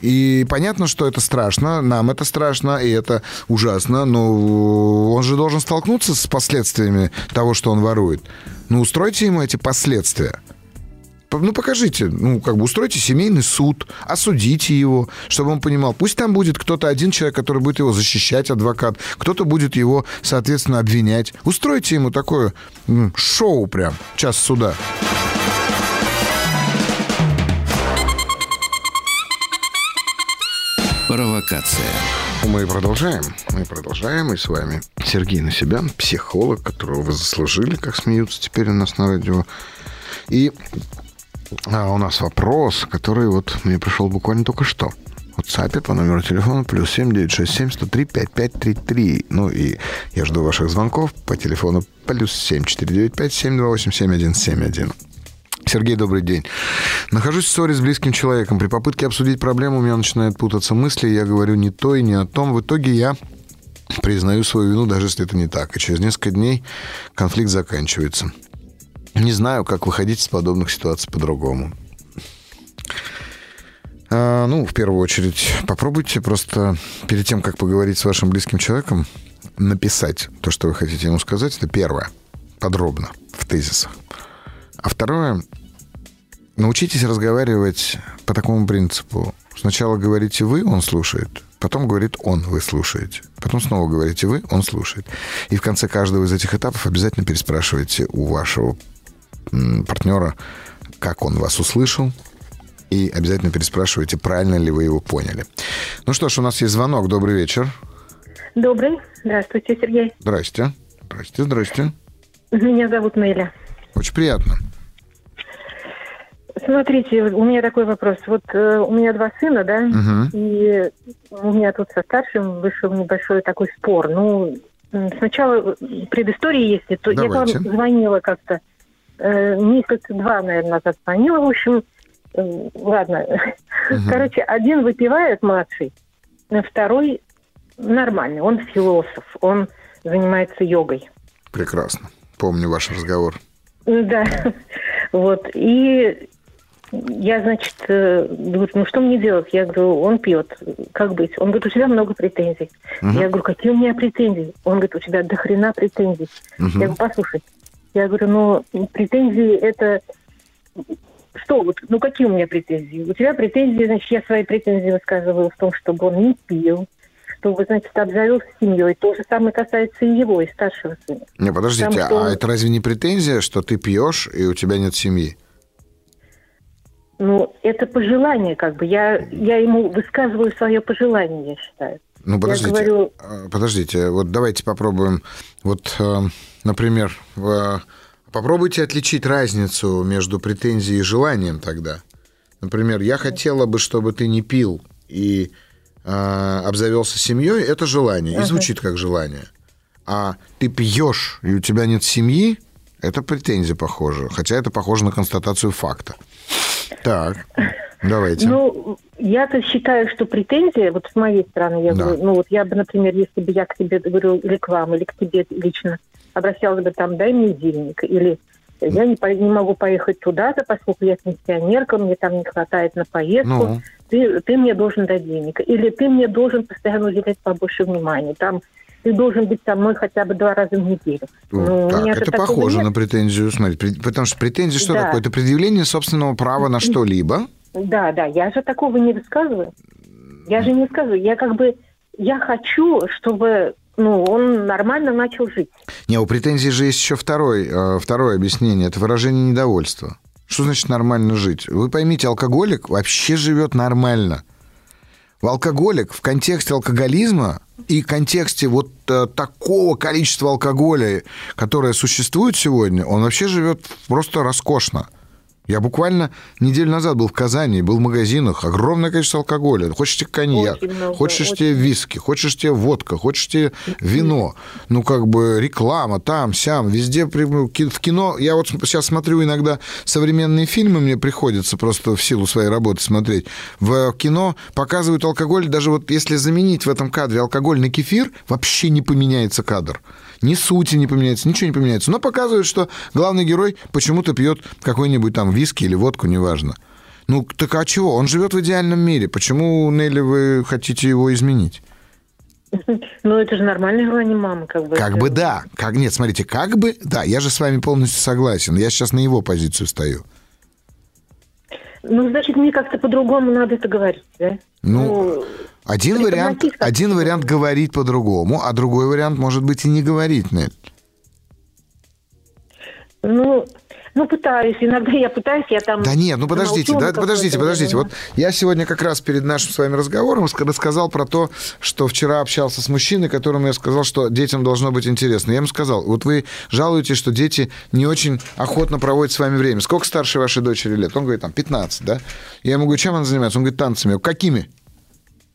И понятно, что это страшно, нам это страшно, и это ужасно, но он же должен столкнуться с последствиями того, что он ворует. Ну, устройте ему эти последствия. Ну, покажите, ну, как бы устройте семейный суд, осудите его, чтобы он понимал. Пусть там будет кто-то один человек, который будет его защищать, адвокат, кто-то будет его, соответственно, обвинять. Устройте ему такое шоу прям, час суда. Провокация. Мы продолжаем. Мы продолжаем. И с вами Сергей Насибян, психолог, которого вы заслужили, как смеются теперь у нас на радио. И а, у нас вопрос, который вот мне пришел буквально только что. В WhatsApp по номеру телефона плюс 7967 103 5533. Ну и я жду ваших звонков по телефону плюс 7495 728 7171. Сергей, добрый день. Нахожусь в ссоре с близким человеком. При попытке обсудить проблему у меня начинают путаться мысли. Я говорю не то и не о том. В итоге я признаю свою вину, даже если это не так. И через несколько дней конфликт заканчивается. Не знаю, как выходить из подобных ситуаций по-другому. А, ну, в первую очередь, попробуйте просто перед тем, как поговорить с вашим близким человеком, написать то, что вы хотите ему сказать. Это первое. Подробно, в тезисах. А второе, Научитесь разговаривать по такому принципу. Сначала говорите вы, он слушает, потом говорит он, вы слушаете. Потом снова говорите вы, он слушает. И в конце каждого из этих этапов обязательно переспрашивайте у вашего партнера, как он вас услышал, и обязательно переспрашивайте, правильно ли вы его поняли. Ну что ж, у нас есть звонок. Добрый вечер. Добрый. Здравствуйте, Сергей. Здрасте. Здрасте, здрасте. Меня зовут Неля. Очень приятно. Смотрите, у меня такой вопрос. Вот э, у меня два сына, да, Угу. и у меня тут со старшим вышел небольшой такой спор. Ну, сначала м, предыстория есть, то я Давайте. вам звонила как-то э, месяца два, наверное, назад звонила. В общем, э, ладно. Мгм. Короче, один выпивает младший, второй нормальный. Он философ, он занимается йогой. Прекрасно. Помню ваш разговор. Да, <laughs> вот. И я, значит, э, говорю, ну что мне делать? Я говорю, он пьет. Как быть? Он говорит, у тебя много претензий. Мгм. Я говорю, какие у меня претензии? Он говорит, у тебя до хрена претензий. Мгм. Я говорю, послушай. Я говорю, ну, претензии это... Что, вот, ну какие у меня претензии? У тебя претензии, значит, я свои претензии высказываю в том, чтобы он не пил, чтобы, значит, обзавелся семьей. То же самое касается и его, и старшего сына. Не, подождите, Потому что- а это разве не претензия, что ты пьешь и у тебя нет семьи? Ну, это пожелание, как бы. Я, я ему высказываю свое пожелание, я считаю. Ну, подождите. говорю- э, Подождите, вот давайте попробуем. Вот, э, например, попробуйте отличить разницу между претензией и желанием тогда. Например, я хотела бы, чтобы ты не пил и э, обзавелся семьей, это желание, и звучит как желание. А ты пьешь, и у тебя нет семьи, это претензия похоже. Хотя это похоже на констатацию факта. Так, давайте. Ну, я-то считаю, что претензия, вот с моей стороны, я Да. говорю, ну вот я бы, например, если бы я к тебе говорю, или к вам, или к тебе лично, обращалась бы там, дай мне денег, или я не, по- не могу поехать туда-то, поскольку я пенсионерка, мне там не хватает на поездку, Ну. ты, ты мне должен дать денег. Или ты мне должен постоянно уделять побольше внимания. Там ты должен быть со мной хотя бы два раза в неделю. Ну, Ну, так, это похоже нет. на претензию. Смотри, пре- потому что претензия что Да. такое? Это предъявление собственного права на что-либо. Да, да, я же такого не высказываю. Я же не сказываю. Я как бы, я хочу, чтобы ну, он нормально начал жить. Не, у претензий же есть еще второй, э, второе объяснение. Это выражение недовольства. Что значит нормально жить? Вы поймите, алкоголик вообще живет нормально. В алкоголик в контексте алкоголизма и контексте вот э, такого количества алкоголя, которое существует сегодня, он вообще живет просто роскошно. Я буквально неделю назад был в Казани, был в магазинах, огромное количество алкоголя. Хочешь тебе коньяк, Очень много, хочешь очень. тебе виски, хочешь тебе водка, хочешь тебе вино. Ну, как бы реклама там, сям, везде. ну, В кино, я вот сейчас смотрю иногда современные фильмы, мне приходится просто в силу своей работы смотреть. В кино показывают алкоголь, даже вот если заменить в этом кадре алкоголь на кефир, вообще не поменяется кадр. Ни сути не поменяется, ничего не поменяется. Но показывают, что главный герой почему-то пьет какой-нибудь там виски или водку, неважно. Ну, так а чего? Он живет в идеальном мире. Почему, Нелли, вы хотите его изменить? <laughs> Ну, это же нормальное желание мамы, как бы. Как бы да. Как, нет, смотрите, как бы да. Я же с вами полностью согласен. Я сейчас на его позицию стою. Ну, значит, мне как-то по-другому надо это говорить, да? Ну, один преподносить вариант, один вариант говорить по-другому, а другой вариант может быть и не говорить, Нель. Ну, ну, пытаюсь. Иногда я пытаюсь, я там... Да нет, ну подождите, да, подождите, подождите. время. Вот я сегодня как раз перед нашим с вами разговором ска- рассказал про то, что вчера общался с мужчиной, которому я сказал, что детям должно быть интересно. Я ему сказал, вот вы жалуетесь, что дети не очень охотно проводят с вами время. Сколько старше вашей дочери лет? Он говорит, там, 15, да? Я ему говорю, чем она занимается? Он говорит, танцами. Какими?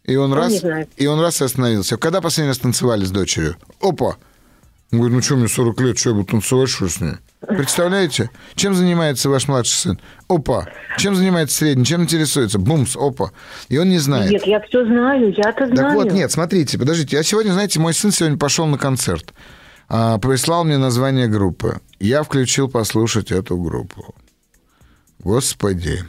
И он, Он раз, и он раз и остановился. Когда последний раз танцевали с дочерью? Опа! Он говорит, ну что, мне 40 лет, что я буду танцевать, что с ней? Представляете? Чем занимается ваш младший сын? Опа! Чем занимается средний? Чем интересуется? Бумс, опа! И он не знает. Нет, я все знаю, я-то знаю. Так вот, нет, смотрите, подождите. Я сегодня, знаете, мой сын сегодня пошел на концерт. А, прислал мне название группы. Я включил послушать эту группу. Господи.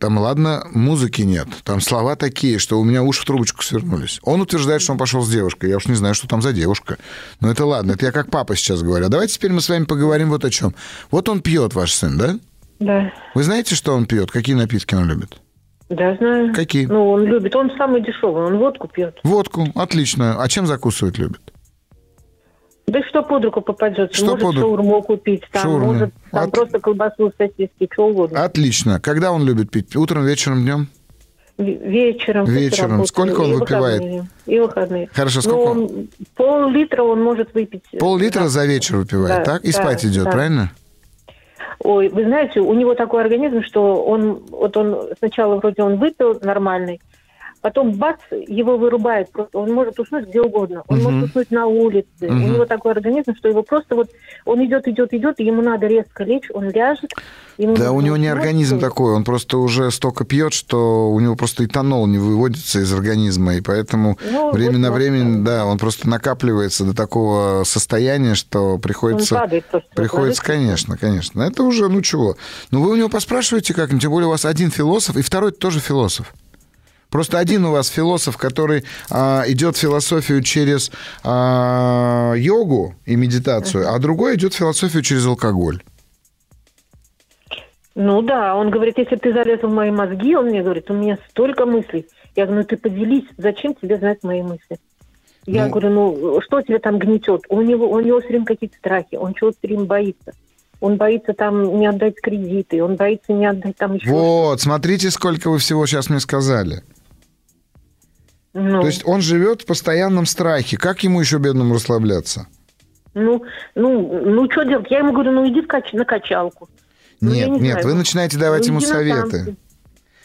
Там, ладно, музыки нет. Там слова такие, что у меня уши в трубочку свернулись. Он утверждает, что он пошел с девушкой. Я уж не знаю, что там за девушка. Но это ладно, это я как папа сейчас говорю. А давайте теперь мы с вами поговорим вот о чем. Вот он пьет, ваш сын, да? Да, Вы знаете, что он пьет? Какие напитки он любит? да, знаю. Какие? Ну, он любит, он самый дешевый, он водку пьет. Водку, отлично. А чем закусывать любит? Да что под руку попадется? Что может под шаурму купить, там, Шаурму. может там От- просто колбасу, сосиски, что угодно. Отлично. Когда он любит пить? Утром, вечером, днем? Вечером. Вечером. Сколько он и выпивает? выходные, И выходные. Хорошо, Ну, сколько? он? он- пол-литра он может выпить. Пол-литра да. за вечер выпивает, Да, так? И да, спать идет, да. правильно? Ой, вы знаете, у него такой организм, что он, вот он сначала вроде он выпил нормальный, Потом бац, его вырубает просто. Он может уснуть где угодно. Он Мгм. может уснуть на улице. У Мгм. него такой организм, что его просто вот... Он идет, идет, идет, и ему надо резко лечь, он ляжет. ему Да, у него не организм и- такой, он просто уже столько пьет, что у него просто этанол не выводится из организма, и поэтому Ну, время вот на так, время, да, он просто накапливается до такого состояния, что Он приходится... падает просто. Приходится, конечно, конечно. Это уже, ну чего. Ну, вы у него поспрашиваете как тем более у вас один философ, и второй тоже философ. Просто один у вас философ, который а, идет философию через а, йогу и медитацию, а другой идет философию через алкоголь. Ну да, он говорит, если ты залез в мои мозги, он мне говорит, у меня столько мыслей. Я говорю, ну ты поделись, зачем тебе знать мои мысли? Я Ну- говорю, ну что тебя там гнетет? У него, у него все время какие-то страхи, он чего-то все время боится. Он боится там не отдать кредиты, он боится не отдать там еще... Вот, смотрите, сколько вы всего сейчас мне сказали. Ну, То есть он живет в постоянном страхе. Как ему еще бедному расслабляться? ну, ну, ну, что делать? Я ему говорю, ну иди в кач- на качалку. Ну, нет, не нет, знаю. вы начинаете давать Ну, ему советы. танцы.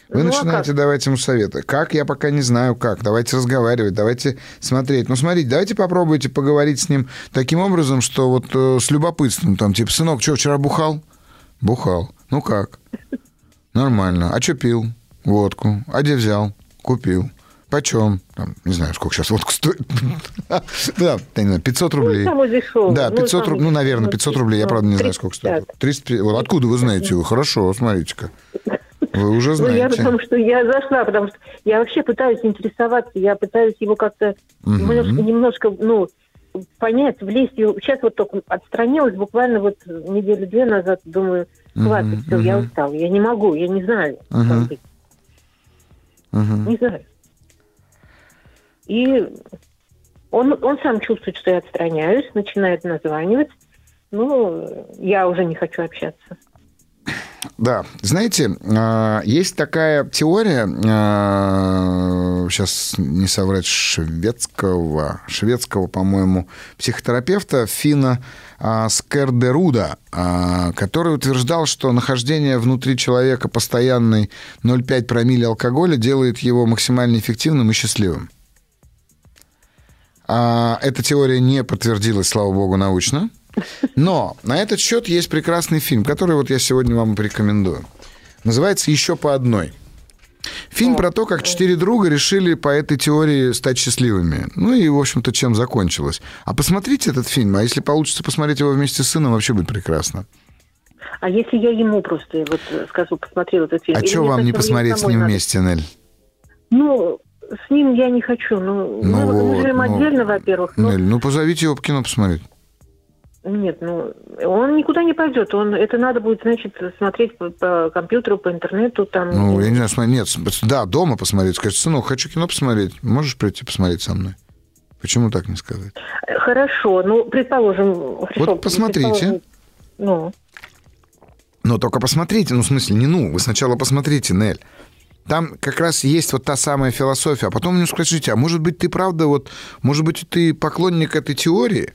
Вы Ну, а начинаете как? давать ему советы. Как, я пока не знаю как. Давайте разговаривать, давайте смотреть. Ну, смотрите, давайте попробуйте поговорить с ним таким образом, что вот э, с любопытством, там, типа, сынок, что, вчера бухал? Бухал. Ну как? Нормально. А что пил? Водку. А где взял? Купил. Почем? Там, не знаю, сколько сейчас водка стоит. <laughs> Да, я не знаю, 500 рублей. Ну, дешевый. Да, Ну, 500 самый рублей, ну, наверное, дешевый. 500 рублей, я, правда, не знаю, 35. сколько стоит. 35. Вот Откуда вы знаете? Хорошо, смотрите-ка. Вы уже Ну, я знаете. потому что я зашла, потому что я вообще пытаюсь интересоваться, я пытаюсь его как-то немножко, немножко, ну, понять, влезть. Сейчас вот только отстранилась, буквально вот неделю-две назад, думаю, хватит, все, я устал, я не могу, я не знаю, не знаю. И он, он сам чувствует, что я отстраняюсь, начинает названивать. Ну, я уже не хочу общаться. Да, знаете, а, есть такая теория, сейчас не соврать, шведского, шведского, по-моему, психотерапевта Фина а, Скердеруда, а, который утверждал, что нахождение внутри человека постоянной 0,5 промилле алкоголя делает его максимально эффективным и счастливым. А, Эта теория не подтвердилась, слава богу, научно. Но на этот счет есть прекрасный фильм, который вот я сегодня вам порекомендую. Называется «Еще по одной». Фильм про то, как четыре друга решили по этой теории стать счастливыми. Ну и, в общем-то, чем закончилось. А посмотрите этот фильм, а если получится посмотреть его вместе с сыном, вообще будет прекрасно. А если я ему просто вот скажу, посмотрел этот фильм? А что вам не посмотреть с ним надо? вместе, Нель? Ну, с ним я не хочу. Ну, Ну мы, мы вот, живем ну, отдельно, во-первых. но- Нель, ну позовите его в кино посмотреть. Нет, ну, он никуда не пойдет. Он, это надо будет, значит, смотреть по, по компьютеру, по интернету. Там. Ну, я не знаю, смотри, нет, да, дома посмотреть. Скажет, сынок, хочу кино посмотреть. Можешь прийти посмотреть со мной? Почему так не сказать? Хорошо, ну, предположим... хорошо, посмотрите. предположим, Ну, Но только посмотрите, ну, в смысле, не ну, вы сначала посмотрите, Нель. Там как раз есть вот та самая философия. А потом мне скажите, а может быть, ты правда, вот, может быть, ты поклонник этой теории?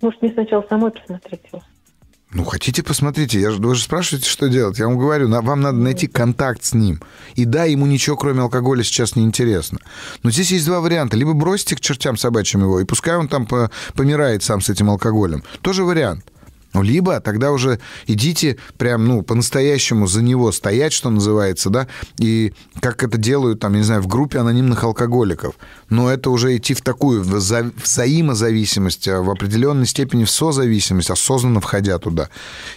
может, мне сначала самой посмотреть его. Ну, хотите, посмотрите. Я же, вы же спрашиваете, что делать. Я вам говорю, на- вам надо найти контакт с ним. И да, ему ничего, кроме алкоголя, сейчас не интересно. Но здесь есть два варианта. Либо бросьте к чертям собачьим его, и пускай он там по- помирает сам с этим алкоголем. Тоже вариант. Ну, либо тогда уже идите прям, ну, по-настоящему за него стоять, что называется, да, и как это делают, там, не знаю, в группе анонимных алкоголиков. Но это уже идти в такую вза- взаимозависимость, а в определенной степени в созависимость, осознанно входя туда.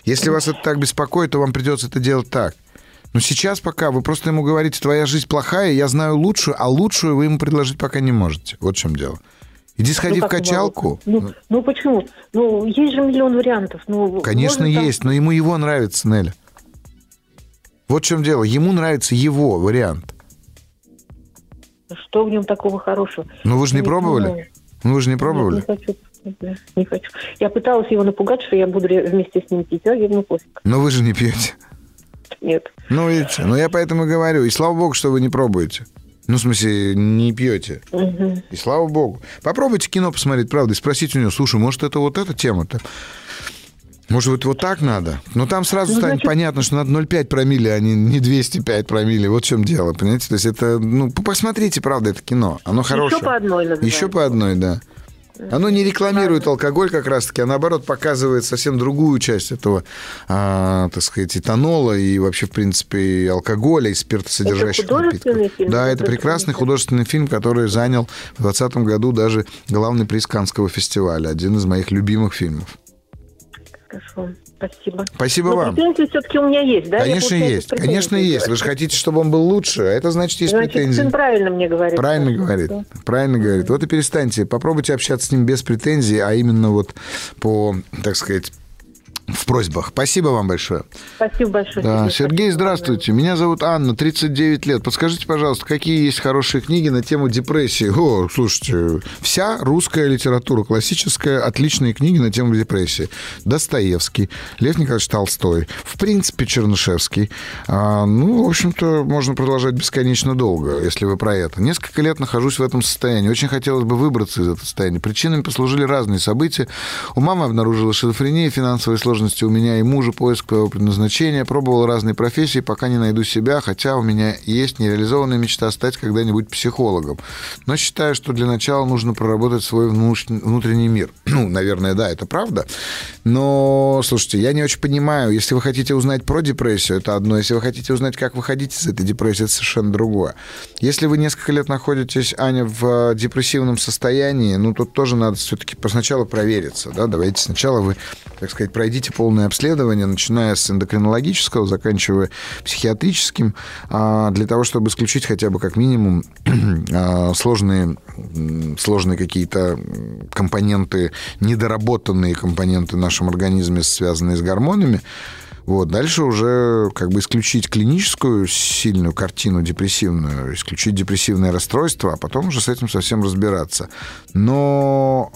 Если вас это так беспокоит, то вам придется это делать так. Но сейчас пока вы просто ему говорите, твоя жизнь плохая, я знаю лучшую, а лучшую вы ему предложить пока не можете. Вот в чем дело. Иди сходи Ну, в качалку. не могу? Ну, ну, почему? Ну, есть же миллион вариантов. Ну, Конечно, можно там- есть, но ему его нравится, Неля. Вот в чем дело. Ему нравится его вариант. Что в нем такого хорошего? Ну вы же не Я пробовали? понимаю. Ну вы же не Нет, пробовали? не хочу. Нет, Не хочу. Я пыталась его напугать, что я буду вместе с ним пить, а ему пофиг. Но вы же не пьете. Нет. Ну, видите, ну я поэтому и говорю. И слава богу, что вы не пробуете. Ну, в смысле, не пьете. Мгм. И слава богу. Попробуйте кино посмотреть, правда, и спросите у него, слушай, может, это вот эта тема-то? Может быть, вот так надо? Но там сразу Ну, станет значит- понятно, что надо 0,5 промилле, а не, не 205 промилле. Вот в чем дело, понимаете? То есть это, ну, посмотрите, правда, это кино. Оно хорошее. Еще по одной называется. Еще по одной, да. Оно не рекламирует алкоголь как раз-таки, а наоборот показывает совсем другую часть этого, а, так сказать, этанола и вообще, в принципе, и алкоголя, и спиртосодержащих Это напитков. фильм? Да, это прекрасный художественный фильм, который занял в 2020 году даже главный приз Каннского фестиваля. Один из моих любимых фильмов. Хорошо, спасибо. Спасибо Но вам. претензии все-таки у меня есть, да? Конечно, есть. Конечно, есть. Вы же хотите, чтобы он был лучше, а это значит, есть Значит, претензии. сын правильно мне говорит. Правильно Да. говорит, Да. правильно говорит. Вот и перестаньте, попробуйте общаться с ним без претензий, а именно вот по, так сказать, в просьбах. Спасибо вам большое. Спасибо большое. Да. Сергей, здравствуйте. Меня зовут Анна, 39 лет. Подскажите, пожалуйста, какие есть хорошие книги на тему депрессии? О, слушайте, вся русская литература классическая, отличные книги на тему депрессии. Достоевский, Лев Николаевич Толстой, в принципе, Чернышевский. А, ну, в общем-то, можно продолжать бесконечно долго, если вы про это. Несколько лет нахожусь в этом состоянии. Очень хотелось бы выбраться из этого состояния. Причинами послужили разные события. У мамы обнаружилась шизофрения, финансовые сложности у меня и мужа, поиск своего предназначения. Пробовал разные профессии, пока не найду себя, хотя у меня есть нереализованная мечта стать когда-нибудь психологом. Но считаю, что для начала нужно проработать свой внутренний мир. <clears throat> Ну, наверное, да, это правда. Но, слушайте, я не очень понимаю, если вы хотите узнать про депрессию, это одно. Если вы хотите узнать, как выходить из этой депрессии, это совершенно другое. Если вы несколько лет находитесь, Аня, в э, депрессивном состоянии, ну, тут тоже надо все-таки сначала провериться. Да? Давайте сначала вы, так сказать, пройдите полное обследование, начиная с эндокринологического, заканчивая психиатрическим, а, для того, чтобы исключить хотя бы как минимум <clears throat> а, сложные, сложные какие-то компоненты, недоработанные компоненты в нашем организме, связанные с гормонами. Вот. Дальше уже как бы исключить клиническую сильную картину депрессивную, исключить депрессивное расстройство, а потом уже с этим совсем разбираться. Но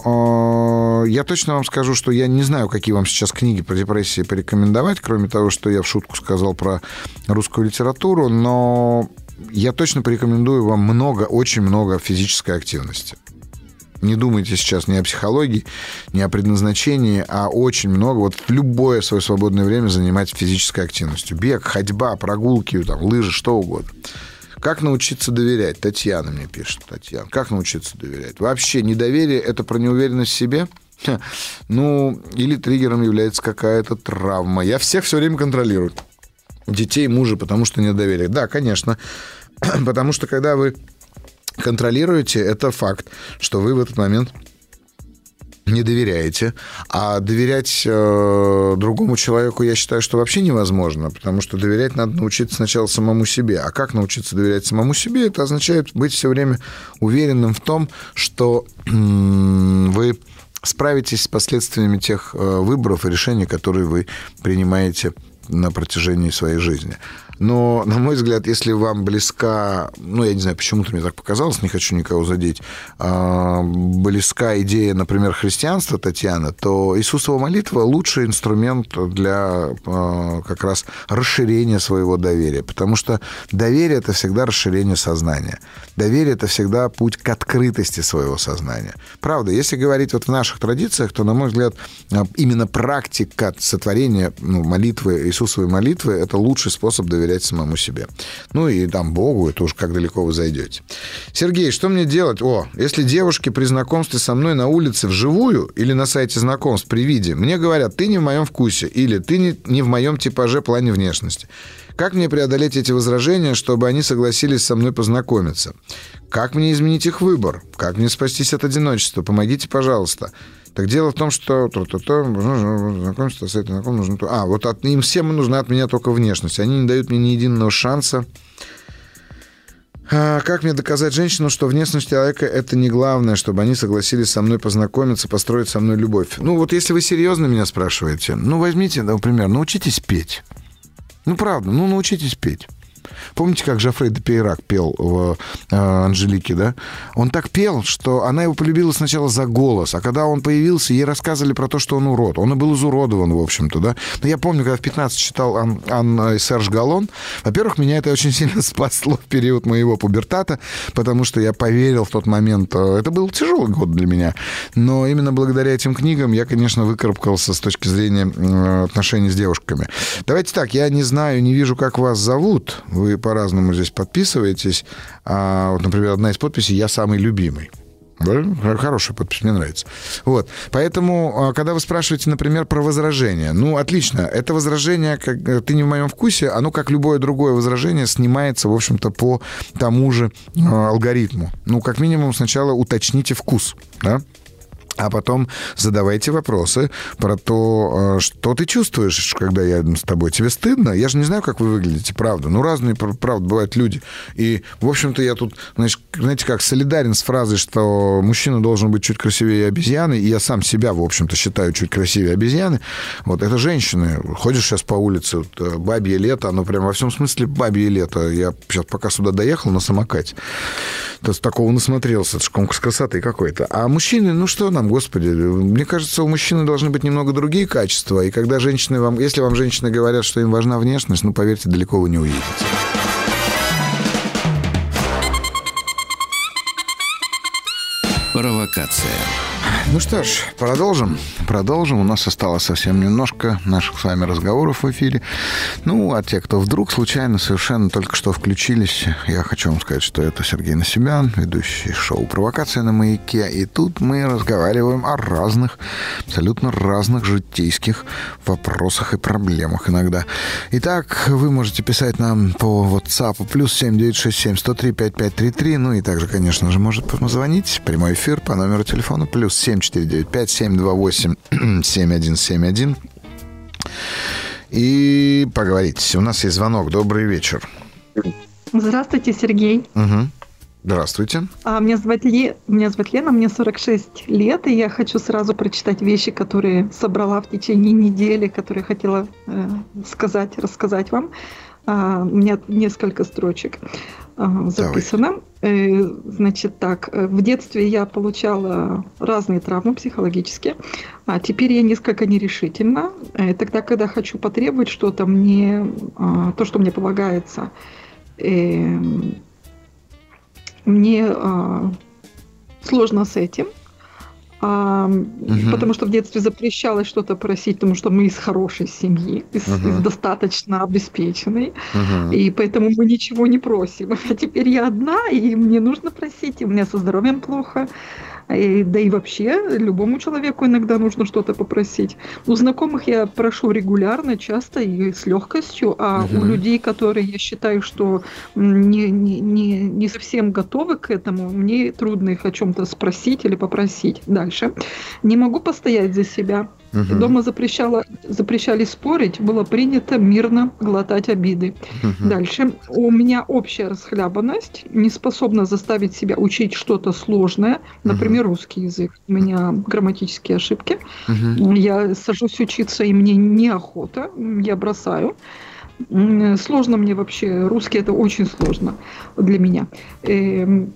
э, я точно вам скажу, что я не знаю, какие вам сейчас книги про депрессии порекомендовать, кроме того, что я в шутку сказал про русскую литературу, но я точно порекомендую вам много, очень много физической активности. Не думайте сейчас ни о психологии, ни о предназначении, а очень много. Вот любое свое свободное время занимать физической активностью. Бег, ходьба, прогулки, там, лыжи, что угодно. Как научиться доверять? Татьяна мне пишет. Татьяна, как научиться доверять? Вообще, недоверие – это про неуверенность в себе? Ну, или триггером является какая-то травма. Я всех все время контролирую. Детей, мужа, потому что недоверие. Да, конечно. <clears throat> Потому что когда вы контролируете, это факт, что вы в этот момент не доверяете. А доверять э, другому человеку, я считаю, что вообще невозможно, потому что доверять надо научиться сначала самому себе. А как научиться доверять самому себе? Это означает быть все время уверенным в том, что м, вы справитесь с последствиями тех э, выборов и решений, которые вы принимаете на протяжении своей жизни. Но, на мой взгляд, если вам близка, ну, я не знаю, почему-то мне так показалось, не хочу никого задеть, а, близка идея, например, христианства Татьяна, то Иисусова молитва лучший инструмент для а, как раз расширения своего доверия. Потому что доверие – это всегда расширение сознания. Доверие – это всегда путь к открытости своего сознания. Правда, если говорить вот в наших традициях, то, на мой взгляд, а, именно практика сотворения ну, молитвы, Иисусовой молитвы – это лучший способ доверять самому себе. Ну и там Богу, это уж как далеко вы зайдете. Сергей, что мне делать? О, если девушки при знакомстве со мной на улице вживую или на сайте знакомств при виде, мне говорят, ты не в моем вкусе или ты не, не в моем типаже плане внешности. Как мне преодолеть эти возражения, чтобы они согласились со мной познакомиться? Как мне изменить их выбор? Как мне спастись от одиночества? Помогите, пожалуйста. Так дело в том, что то, то, то, знакомство с этим знакомым нужно то. А, вот от, им всем нужна от меня только внешность. Они не дают мне ни единого шанса. А как мне доказать женщину, что внешность человека это не главное, чтобы они согласились со мной познакомиться, построить со мной любовь? Ну, вот если вы серьезно меня спрашиваете, ну, возьмите, например, научитесь петь. Ну, правда, ну, научитесь петь. Помните, как Жофрей де Пейрак пел в э, «Анжелике», да? Он так пел, что она его полюбила сначала за голос, а когда он появился, ей рассказывали про то, что он урод. Он и был изуродован, в общем-то, да? Но я помню, когда в 15 читал Ан, Ан и Серж Галлон, во-первых, меня это очень <laughs> сильно спасло в период моего пубертата, потому что я поверил в тот момент. Э, это был тяжелый год для меня. Но именно благодаря этим книгам я, конечно, выкарабкался с точки зрения отношений с девушками. Давайте так, я не знаю, не вижу, как вас зовут. Вы по-разному здесь подписываетесь. А, вот, например, одна из подписей «Я самый любимый». Да? Хорошая подпись, мне нравится. Вот. Поэтому, а, когда вы спрашиваете, например, про возражение, ну, отлично, это возражение, как э, ты не в моем вкусе, оно, как любое другое возражение, снимается, в общем-то, по тому же э, алгоритму. Ну, как минимум, сначала уточните вкус, да? А потом задавайте вопросы про то, э, что ты чувствуешь, когда я с тобой. Тебе стыдно? Я же не знаю, как вы выглядите, правда. Ну, разные, правда, бывают люди. И, в общем-то, я тут, значит, знаете, как солидарен с фразой, что мужчина должен быть чуть красивее обезьяны, и я сам себя, в общем-то, считаю чуть красивее обезьяны. Вот, это женщины. Ходишь сейчас по улице, вот, э, бабье лето, оно прям во всем смысле бабье лето. Я сейчас пока сюда доехал на самокате, то такого насмотрелся, это же конкурс красоты какой-то. А мужчины, ну что нам, господи, мне кажется, у мужчины должны быть немного другие качества, и когда женщины вам, если вам женщины говорят, что им важна внешность, ну, поверьте, далеко вы не уедете. Провокация. Ну что ж, продолжим. Продолжим. У нас осталось совсем немножко наших с вами разговоров в эфире. Ну, а те, кто вдруг случайно совершенно только что включились, я хочу вам сказать, что это Сергей Насибян, ведущий шоу «Провокация на маяке». И тут мы разговариваем о разных, абсолютно разных житейских вопросах и проблемах иногда. Итак, вы можете писать нам по WhatsApp плюс 7967 103 5533. Ну и также, конечно же, может позвонить. Прямой эфир по номеру телефона плюс 7 7495-728-7171 <clears throat> и поговорить. У нас есть звонок. Добрый вечер. Здравствуйте, Сергей. Угу. Здравствуйте. А, меня, зовут Ле... меня зовут Лена, мне 46 лет, и я хочу сразу прочитать вещи, которые собрала в течение недели, которые хотела э, сказать, рассказать вам. А, у меня несколько строчек записано. Э, значит так, э, в детстве я получала разные травмы психологические, а теперь я несколько нерешительна. Э, тогда, когда хочу потребовать что-то мне, а, то, что мне полагается, мне сложно с этим – а, угу. Потому что в детстве запрещалось что-то просить, потому что мы из хорошей семьи, из, угу. из достаточно обеспеченной, угу. и поэтому мы ничего не просим. <laughs> А теперь я одна, и мне нужно просить, и у меня со здоровьем плохо. И, да и вообще, любому человеку иногда нужно что-то попросить. У знакомых я прошу регулярно, часто и с легкостью, а угу. у людей, которые я считаю, что не, не, не, не совсем готовы к этому, мне трудно их о чем-то спросить или попросить. Дальше. Не могу постоять за себя. Угу. Дома запрещало, запрещали спорить, было принято мирно глотать обиды. Угу. Дальше. У меня общая расхлябанность, не способна заставить себя учить что-то сложное, например, угу. русский язык. У меня грамматические ошибки. Угу. Я сажусь учиться, и мне неохота, я бросаю. Сложно мне вообще, русский это очень сложно для меня. Эм,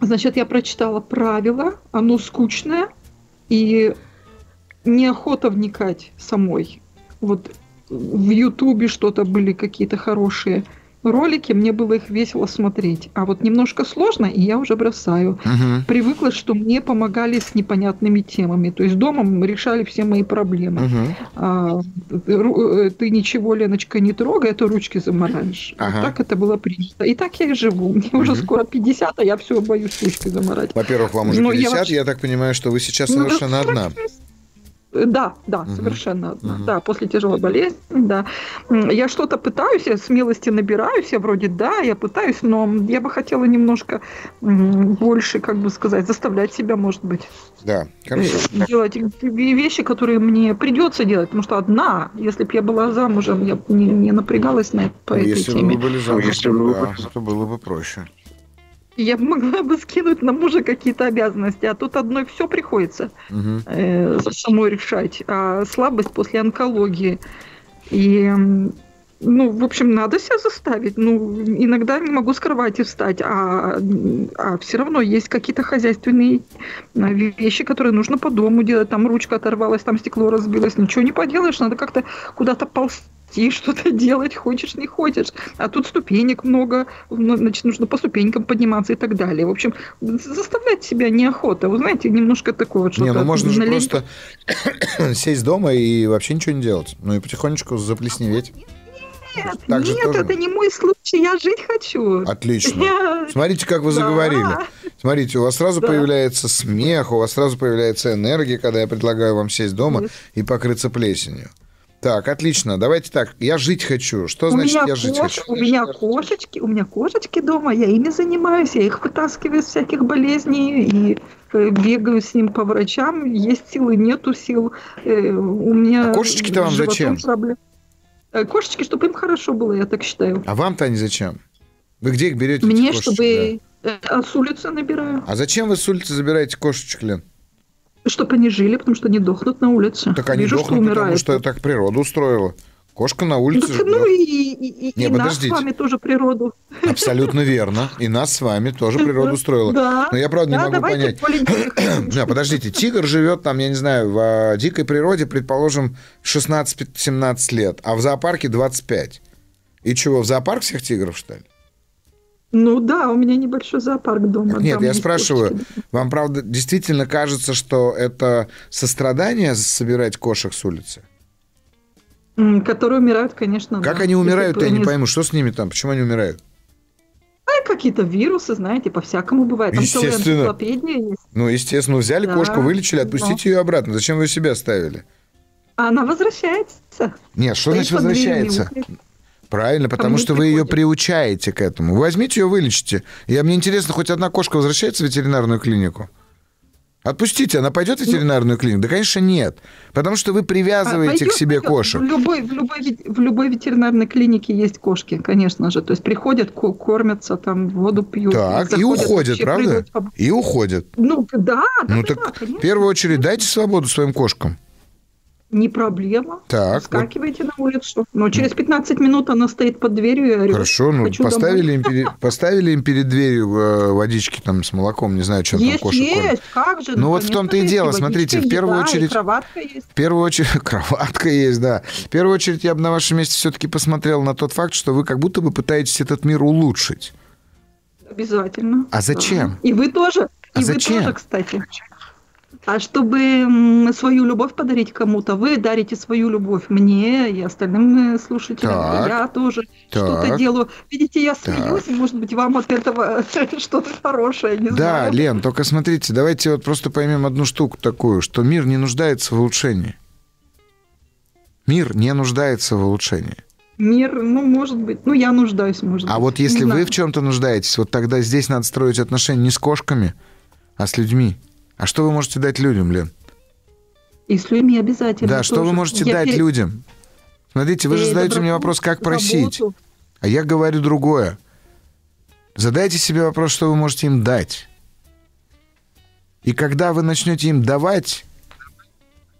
значит, я прочитала правила, оно скучное, и неохота вникать самой. Вот в Ютубе что-то были какие-то хорошие ролики, мне было их весело смотреть. А вот немножко сложно, и я уже бросаю. Угу. Привыкла, что мне помогали с непонятными темами. То есть дома мы решали все мои проблемы. Угу. А, ты ничего, Леночка, не трогай, а то ручки замораешь. Ага. Вот так это было принято. И так я и живу. Мне угу. уже скоро 50, а я все боюсь ручки заморать. Во-первых, вам уже 50, я, вообще... я так понимаю, что вы сейчас ну, совершенно ну, одна. Да, да, угу. совершенно. Угу. Да, после тяжелой болезни, да. Я что-то пытаюсь, я смелости набираюсь, я вроде да, я пытаюсь, но я бы хотела немножко больше, как бы сказать, заставлять себя, может быть. Да, хорошо. Э, делать вещи, которые мне придется делать, потому что одна, если бы я была замужем, я бы не, не напрягалась на, по ну, этой если теме. Если бы вы были замужем, если бы... да, то было бы проще я могла бы скинуть на мужа какие-то обязанности, а тут одной все приходится угу. э, самой решать. А слабость после онкологии. И ну, в общем, надо себя заставить. Ну, иногда не могу с кровати встать, а, а все равно есть какие-то хозяйственные а, вещи, которые нужно по дому делать. Там ручка оторвалась, там стекло разбилось. Ничего не поделаешь, надо как-то куда-то ползти, что-то делать, хочешь, не хочешь. А тут ступенек много, ну, значит, нужно по ступенькам подниматься и так далее. В общем, заставлять себя неохота. Вы знаете, немножко такое вот что-то... Не, ну можно же просто <coughs> сесть дома и вообще ничего не делать. Ну и потихонечку заплесневеть. Нет, так нет, тоже... это не мой случай, я жить хочу. Отлично. Я... Смотрите, как вы заговорили. Да. Смотрите, у вас сразу да. появляется смех, у вас сразу появляется энергия, когда я предлагаю вам сесть дома нет. и покрыться плесенью. Так, отлично. Давайте так. Я жить хочу. Что у значит я кош... жить хочу? У меня кошечки, у меня кошечки дома, я ими занимаюсь, я их вытаскиваю из всяких болезней и э, бегаю с ним по врачам. Есть силы, нету сил. Э, у меня а кошечки-то вам зачем? Проблем. Э, кошечки, чтобы им хорошо было, я так считаю. А вам-то они зачем? Вы где их берете? Мне, чтобы да? Э, с улицы набираю. А зачем вы с улицы забираете кошечек, Лен? Чтобы они жили, потому что они дохнут на улице. Так они Вижу, дохнут, что потому что так природа устроила. Кошка на улице. Так, ну и, и, и, Не, и нас с вами тоже природу. Абсолютно верно. И нас с вами тоже природа устроила. Да. Но я, правда, не да, могу понять. Да, <clears throat> подождите, тигр живет там, я не знаю, в а, дикой природе, предположим, 16-17 лет, а в зоопарке 25. И чего, в зоопарк всех тигров, что ли? Ну да, у меня небольшой зоопарк дома. Нет, я спрашиваю, кошечки. вам правда действительно кажется, что это сострадание собирать кошек с улицы? Которые умирают, конечно, Как да. они умирают, я не пойму, что с ними там, почему они умирают? А какие-то вирусы, знаете, по-всякому бывает. Там естественно. есть. Ну, естественно, взяли да. кошку, вылечили, отпустите Но. ее обратно. Зачем вы себя оставили? Она возвращается. Нет, что значит возвращается? Правильно, потому что вы ее приучаете к этому. Возьмите ее, вылечите. Я, мне интересно, хоть одна кошка возвращается в ветеринарную клинику? Отпустите, она пойдет в ветеринарную клинику? Да, конечно, нет. Потому что вы привязываете пойдет, к себе пойдет. кошек. В любой, в, любой, в любой ветеринарной клинике есть кошки, конечно же. То есть приходят, кормятся, там воду пьют. Так, и уходят, правда? Придут... И уходят. Ну, да, да. Ну, да, так да, в первую очередь дайте свободу своим кошкам. Не проблема. Так. Скакивайте вот. на улицу. Но через 15 минут она стоит под дверью и орет. Хорошо, ну поставили им, перед, <laughs> поставили им перед дверью э, водички там с молоком, не знаю, чем есть, там кошек Есть, кормят. как же. Ну вот в том-то и дело, смотрите, в первую еда, очередь... кроватка есть. В первую очередь, <laughs> кроватка есть, да. В первую очередь я бы на вашем месте все-таки посмотрел на тот факт, что вы как будто бы пытаетесь этот мир улучшить. Обязательно. А зачем? Да. И вы тоже. А и зачем? вы тоже, кстати. А чтобы свою любовь подарить кому-то, вы дарите свою любовь мне и остальным э, слушателям. Так, я тоже что-то делаю. Видите, я смеюсь, так. может быть, вам от этого <laughs> что-то хорошее, не да, знаю. Лен, только смотрите, давайте вот просто поймем одну штуку такую, что мир не нуждается в улучшении. Мир не нуждается в улучшении. Мир, ну, может быть, ну, я нуждаюсь, может а быть. А вот если не вы знаю. в чем-то нуждаетесь, вот тогда здесь надо строить отношения не с кошками, а с людьми. А что вы можете дать людям, Лен? И с людьми обязательно. Да, тоже. что вы можете я дать перед... людям? Смотрите, вы же задаете мне вопрос, как просить. Работу. А я говорю другое. Задайте себе вопрос, что вы можете им дать. И когда вы начнете им давать,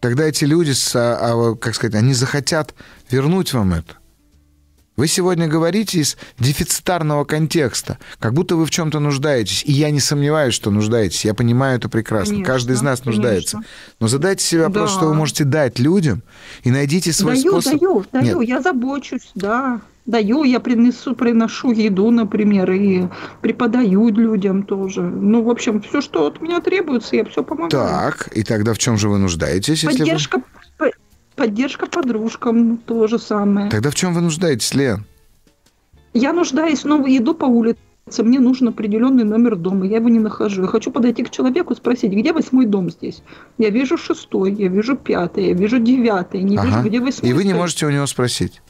тогда эти люди, а, а, как сказать, они захотят вернуть вам это. Вы сегодня говорите из дефицитарного контекста, как будто вы в чем-то нуждаетесь. И я не сомневаюсь, что нуждаетесь. Я понимаю это прекрасно. Конечно, Каждый из нас нуждается. Конечно. Но задайте себе вопрос, да. что вы можете дать людям, и найдите свой даю, способ. Даю, даю, Нет. я забочусь, да. Даю, я принесу, приношу еду, например, и преподаю людям тоже. Ну, в общем, все, что от меня требуется, я все помогаю. Так, и тогда в чем же вы нуждаетесь? Поддержка, вы... Поддержка подружкам то же самое. Тогда в чем вы нуждаетесь, Лен? Я нуждаюсь, но иду по улице, мне нужен определенный номер дома, я его не нахожу. Я хочу подойти к человеку и спросить, где восьмой дом здесь? Я вижу шестой, я вижу пятый, я вижу девятый, не ага. вижу, где восьмой. И вы не можете у него спросить?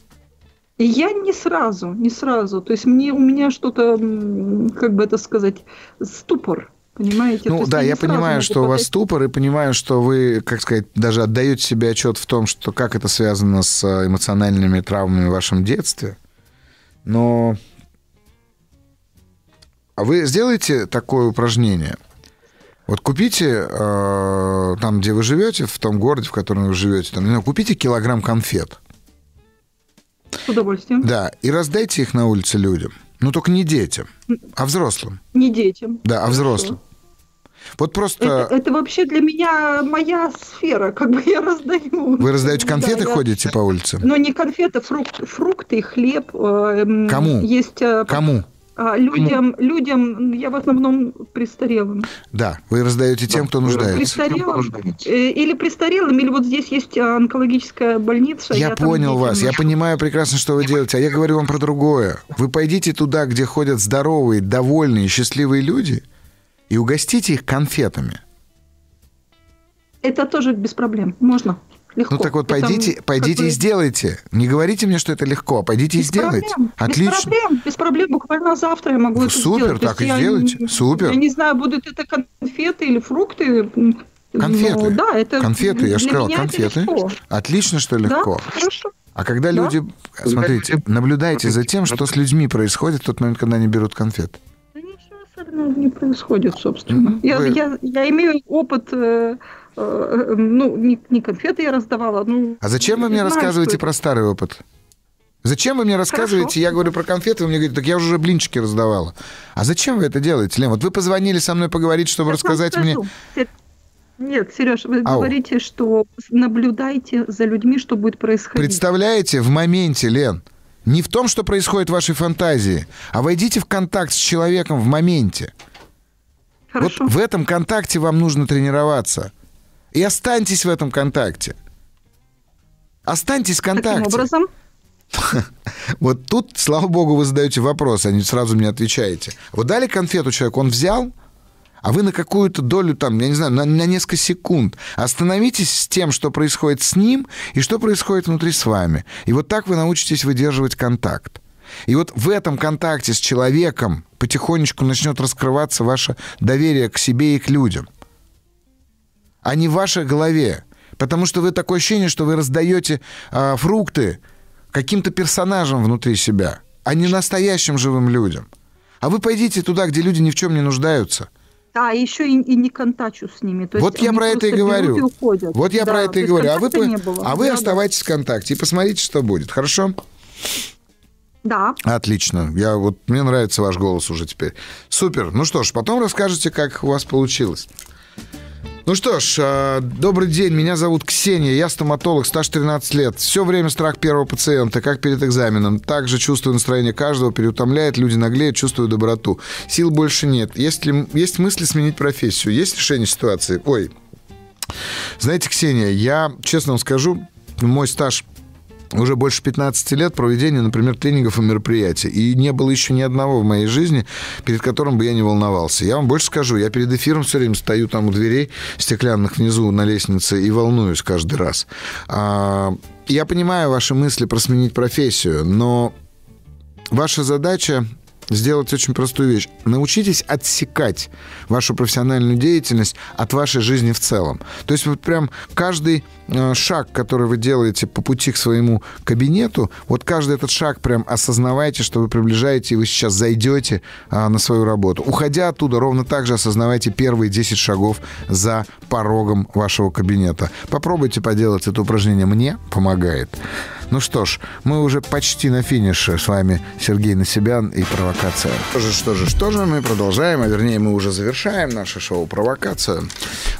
И я не сразу, не сразу. То есть мне, у меня что-то, как бы это сказать, ступор. Понимаете? Ну да, я понимаю, что у вас ступор, и понимаю, что вы, как сказать, даже отдаете себе отчет в том, что как это связано с э, эмоциональными травмами в вашем детстве. Но а вы сделаете такое упражнение? Вот купите э, там, где вы живете, в том городе, в котором вы живете, там, купите килограмм конфет. С удовольствием. Да, и раздайте их на улице людям. Ну, только не детям, а взрослым. Не детям. Да, а Хорошо. взрослым. Вот просто... Это, это вообще для меня моя сфера, как бы я раздаю. Вы раздаете Да, конфеты, я- ходите по улице? Но не конфеты, фрукты, фрукты хлеб. э, Кому? Есть э, Кому? а, людям, людям, я в основном престарелым. Да, вы раздаете тем, кто нуждается. Престарелым э, или престарелым, или вот здесь есть онкологическая больница. Я там понял вас, я понимаю прекрасно, что вы делаете, а я говорю вам про другое. Вы пойдите туда, где ходят здоровые, довольные, счастливые люди, и угостите их конфетами. Это тоже без проблем, можно. Легко. Ну так вот, Это, пойдите, как пойдите бы, и сделайте. Не говорите мне, что это легко, а пойдите и без сделайте. проблем, Отлично. Без проблем, без проблем. Буквально завтра я могу Ну, это супер, сделать. То так и я сделайте. не- Супер. Я не знаю, будут это конфеты или фрукты. Конфеты. но да, это Конфеты, я же сказал, это конфеты. Отлично, что легко. Да, хорошо. А когда Да. люди... Смотрите, наблюдайте за тем, что с людьми происходит в тот момент, когда они берут конфет. Особенного не происходит, собственно. Я, я, я имею опыт, э, э, ну, не, не конфеты я раздавала, ну... А зачем вы мне знаю, рассказываете что про старый опыт? Зачем вы мне рассказываете? Хорошо. Я говорю про конфеты, вы мне говорите, так я уже блинчики раздавала. А зачем вы это делаете, Лен? Вот вы позвонили со мной поговорить, чтобы вам рассказать мне... Се- Нет, Сереж, вы Ау. говорите, что наблюдайте за людьми, что будет происходить. Представляете, в моменте, Лен, не в том, что происходит в вашей фантазии, а войдите в контакт с человеком в моменте. Хорошо. Вот в этом контакте вам нужно тренироваться. И останьтесь в этом контакте. Останьтесь в контакте. образом, <laughs> Вот тут, слава богу, вы задаете вопрос, а не сразу мне отвечаете. Вы дали конфету человеку, он взял, а вы на какую-то долю, там, я не знаю, на, на несколько секунд остановитесь с тем, что происходит с ним и что происходит внутри с вами. И вот так вы научитесь выдерживать контакт. И вот в этом контакте с человеком потихонечку начнет раскрываться ваше доверие к себе и к людям, а не в вашей голове. Потому что вы такое ощущение, что вы раздаете а, фрукты каким-то персонажам внутри себя, а не настоящим живым людям. А вы пойдите туда, где люди ни в чем не нуждаются. Да, еще и, и не контачу с ними. То Вот есть я про это и говорю. уходят. Вот я Да, про это то и говорю. А вы, а вы Да, да. оставайтесь в контакте и посмотрите, что будет. Хорошо? Да. Отлично. Я вот мне нравится ваш голос уже теперь. Супер. Ну что ж, потом расскажете, как у вас получилось. Ну что ж, э, добрый день, меня зовут Ксения, я стоматолог, стаж 13 лет. Все время страх первого пациента, как перед экзаменом. Также чувствую настроение каждого, переутомляет, люди наглеют, чувствую доброту. Сил больше нет. Есть, ли, есть мысли сменить профессию? Есть решение ситуации? Ой, знаете, Ксения, я честно вам скажу, мой стаж уже больше 15 лет проведения, например, тренингов и мероприятий. И не было еще ни одного в моей жизни, перед которым бы я не волновался. Я вам больше скажу, я перед эфиром все время стою там у дверей стеклянных внизу на лестнице и волнуюсь каждый раз. А, я понимаю ваши мысли про сменить профессию, но ваша задача сделать очень простую вещь. Научитесь отсекать вашу профессиональную деятельность от вашей жизни в целом. То есть вот прям каждый э, шаг, который вы делаете по пути к своему кабинету, вот каждый этот шаг прям осознавайте, что вы приближаете, и вы сейчас зайдете а, на свою работу. Уходя оттуда, ровно так же осознавайте первые 10 шагов за порогом вашего кабинета. Попробуйте поделать это упражнение. Мне помогает. Ну что ж, мы уже почти на финише. С вами Сергей Насибян и «Провокация». Что же, что же, что же, мы продолжаем, а вернее мы уже завершаем наше шоу «Провокация».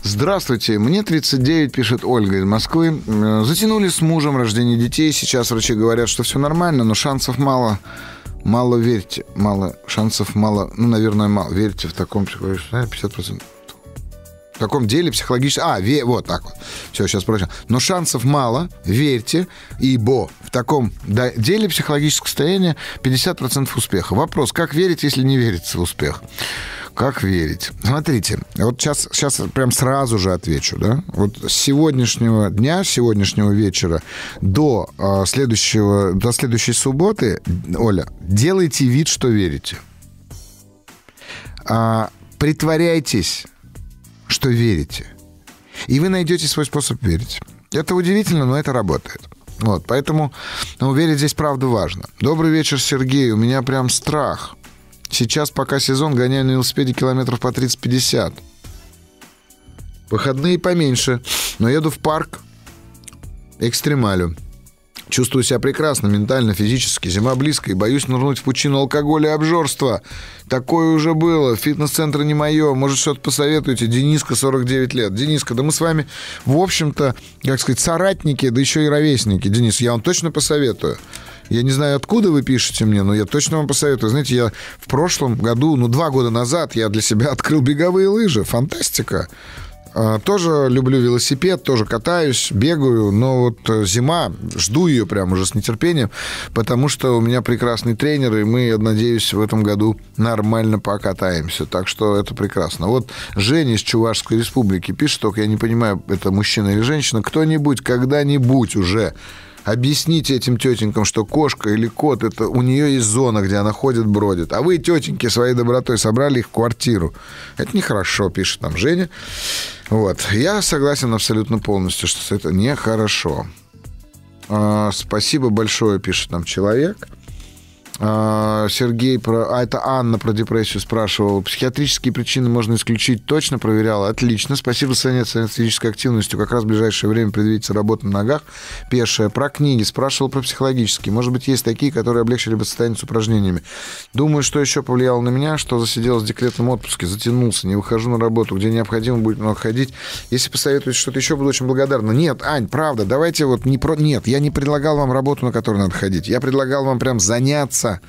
Здравствуйте, мне 39, пишет Ольга из Москвы. Э, Затянули с мужем рождение детей. Сейчас врачи говорят, что все нормально, но шансов мало. Мало верьте, мало шансов мало, ну, наверное, мало. Верьте в таком психологическом 50%. В таком деле психологически... А, ве... вот так вот. Все, сейчас прочел. Но шансов мало, верьте, ибо в таком деле психологического состояния 50% успеха. Вопрос, как верить, если не верится в успех? Как верить? Смотрите, вот сейчас, сейчас прям сразу же отвечу, да? Вот с сегодняшнего дня, с сегодняшнего вечера до, э, следующего, до следующей субботы, Оля, делайте вид, что верите. А, притворяйтесь, что верите. И вы найдете свой способ верить. Это удивительно, но это работает. Вот, поэтому ну, верить здесь правда важно. Добрый вечер, Сергей. У меня прям страх. Сейчас, пока сезон, гоняю на велосипеде километров по 30-50. Выходные поменьше, но еду в парк экстремалю. Чувствую себя прекрасно, ментально, физически. Зима близко и боюсь нырнуть в пучину алкоголя и обжорства. Такое уже было. Фитнес-центр не мое. Может, что-то посоветуете? Дениска, 49 лет. Дениска, да мы с вами, в общем-то, как сказать, соратники, да еще и ровесники. Денис, я вам точно посоветую. Я не знаю, откуда вы пишете мне, но я точно вам посоветую. Знаете, я в прошлом году, ну, два года назад я для себя открыл беговые лыжи. Фантастика. А, тоже люблю велосипед, тоже катаюсь, бегаю, но вот э, зима, жду ее прямо уже с нетерпением, потому что у меня прекрасный тренер, и мы, надеюсь, в этом году нормально покатаемся. Так что это прекрасно. Вот Женя из Чувашской республики пишет, только я не понимаю, это мужчина или женщина, кто-нибудь когда-нибудь уже Объясните этим тетенькам, что кошка или кот, это у нее есть зона, где она ходит, бродит. А вы, тетеньки, своей добротой собрали их в квартиру. Это нехорошо, пишет там Женя. Вот. Я согласен абсолютно полностью, что это нехорошо. А, спасибо большое, пишет нам человек. А, Сергей про... А, это Анна про депрессию спрашивала. Психиатрические причины можно исключить. Точно проверяла? Отлично. Спасибо за занятие физической активностью. Как раз в ближайшее время предвидится работа на ногах. Пешая. Про книги. Спрашивал про психологические. Может быть, есть такие, которые облегчили бы состояние с упражнениями. Думаю, что еще повлияло на меня, что засиделась в декретном отпуске, затянулся, не выхожу на работу, где необходимо будет много ходить. Если посоветуете что-то еще, буду очень благодарна. Нет, Ань, правда, давайте вот не про... Нет, я не предлагал вам работу, на которую надо ходить. Я предлагал вам прям заняться заниматься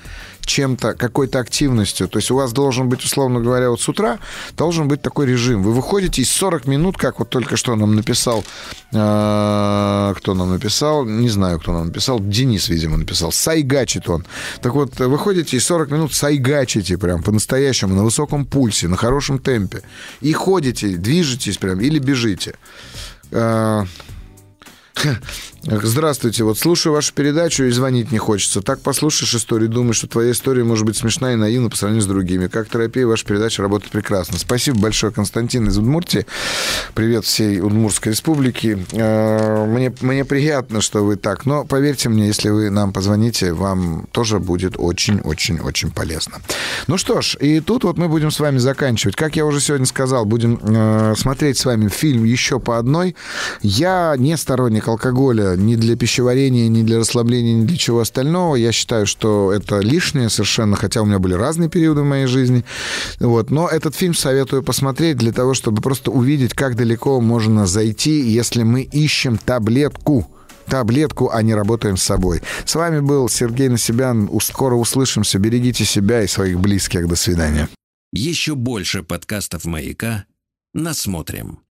чем-то, какой-то активностью. То есть у вас должен быть, условно говоря, вот с утра должен быть такой режим. Вы выходите из 40 минут, как вот только что нам написал, э, кто нам написал, не знаю, кто нам написал, Денис, видимо, написал, сайгачит он. Так вот, выходите из 40 минут сайгачите прям по-настоящему, на высоком пульсе, на хорошем темпе. И ходите, движетесь прям или бежите. Э, Здравствуйте, вот слушаю вашу передачу и звонить не хочется. Так послушаешь историю, думаешь, что твоя история может быть смешна и наивна по сравнению с другими. Как терапия ваша передача работает прекрасно. Спасибо большое, Константин из Удмуртии. Привет всей Удмуртской республике. Э, мне, мне приятно, что вы так, но поверьте мне, если вы нам позвоните, вам тоже будет очень-очень-очень полезно. Ну что ж, и тут вот мы будем с вами заканчивать. Как я уже сегодня сказал, будем э, смотреть с вами фильм еще по одной. Я не сторонник алкоголя, ни для пищеварения, ни для расслабления, ни для чего остального. Я считаю, что это лишнее совершенно, хотя у меня были разные периоды в моей жизни. Вот. Но этот фильм советую посмотреть для того, чтобы просто увидеть, как далеко можно зайти, если мы ищем таблетку таблетку, а не работаем с собой. С вами был Сергей Насибян. Скоро услышимся. Берегите себя и своих близких. До свидания. Еще больше подкастов «Маяка» насмотрим.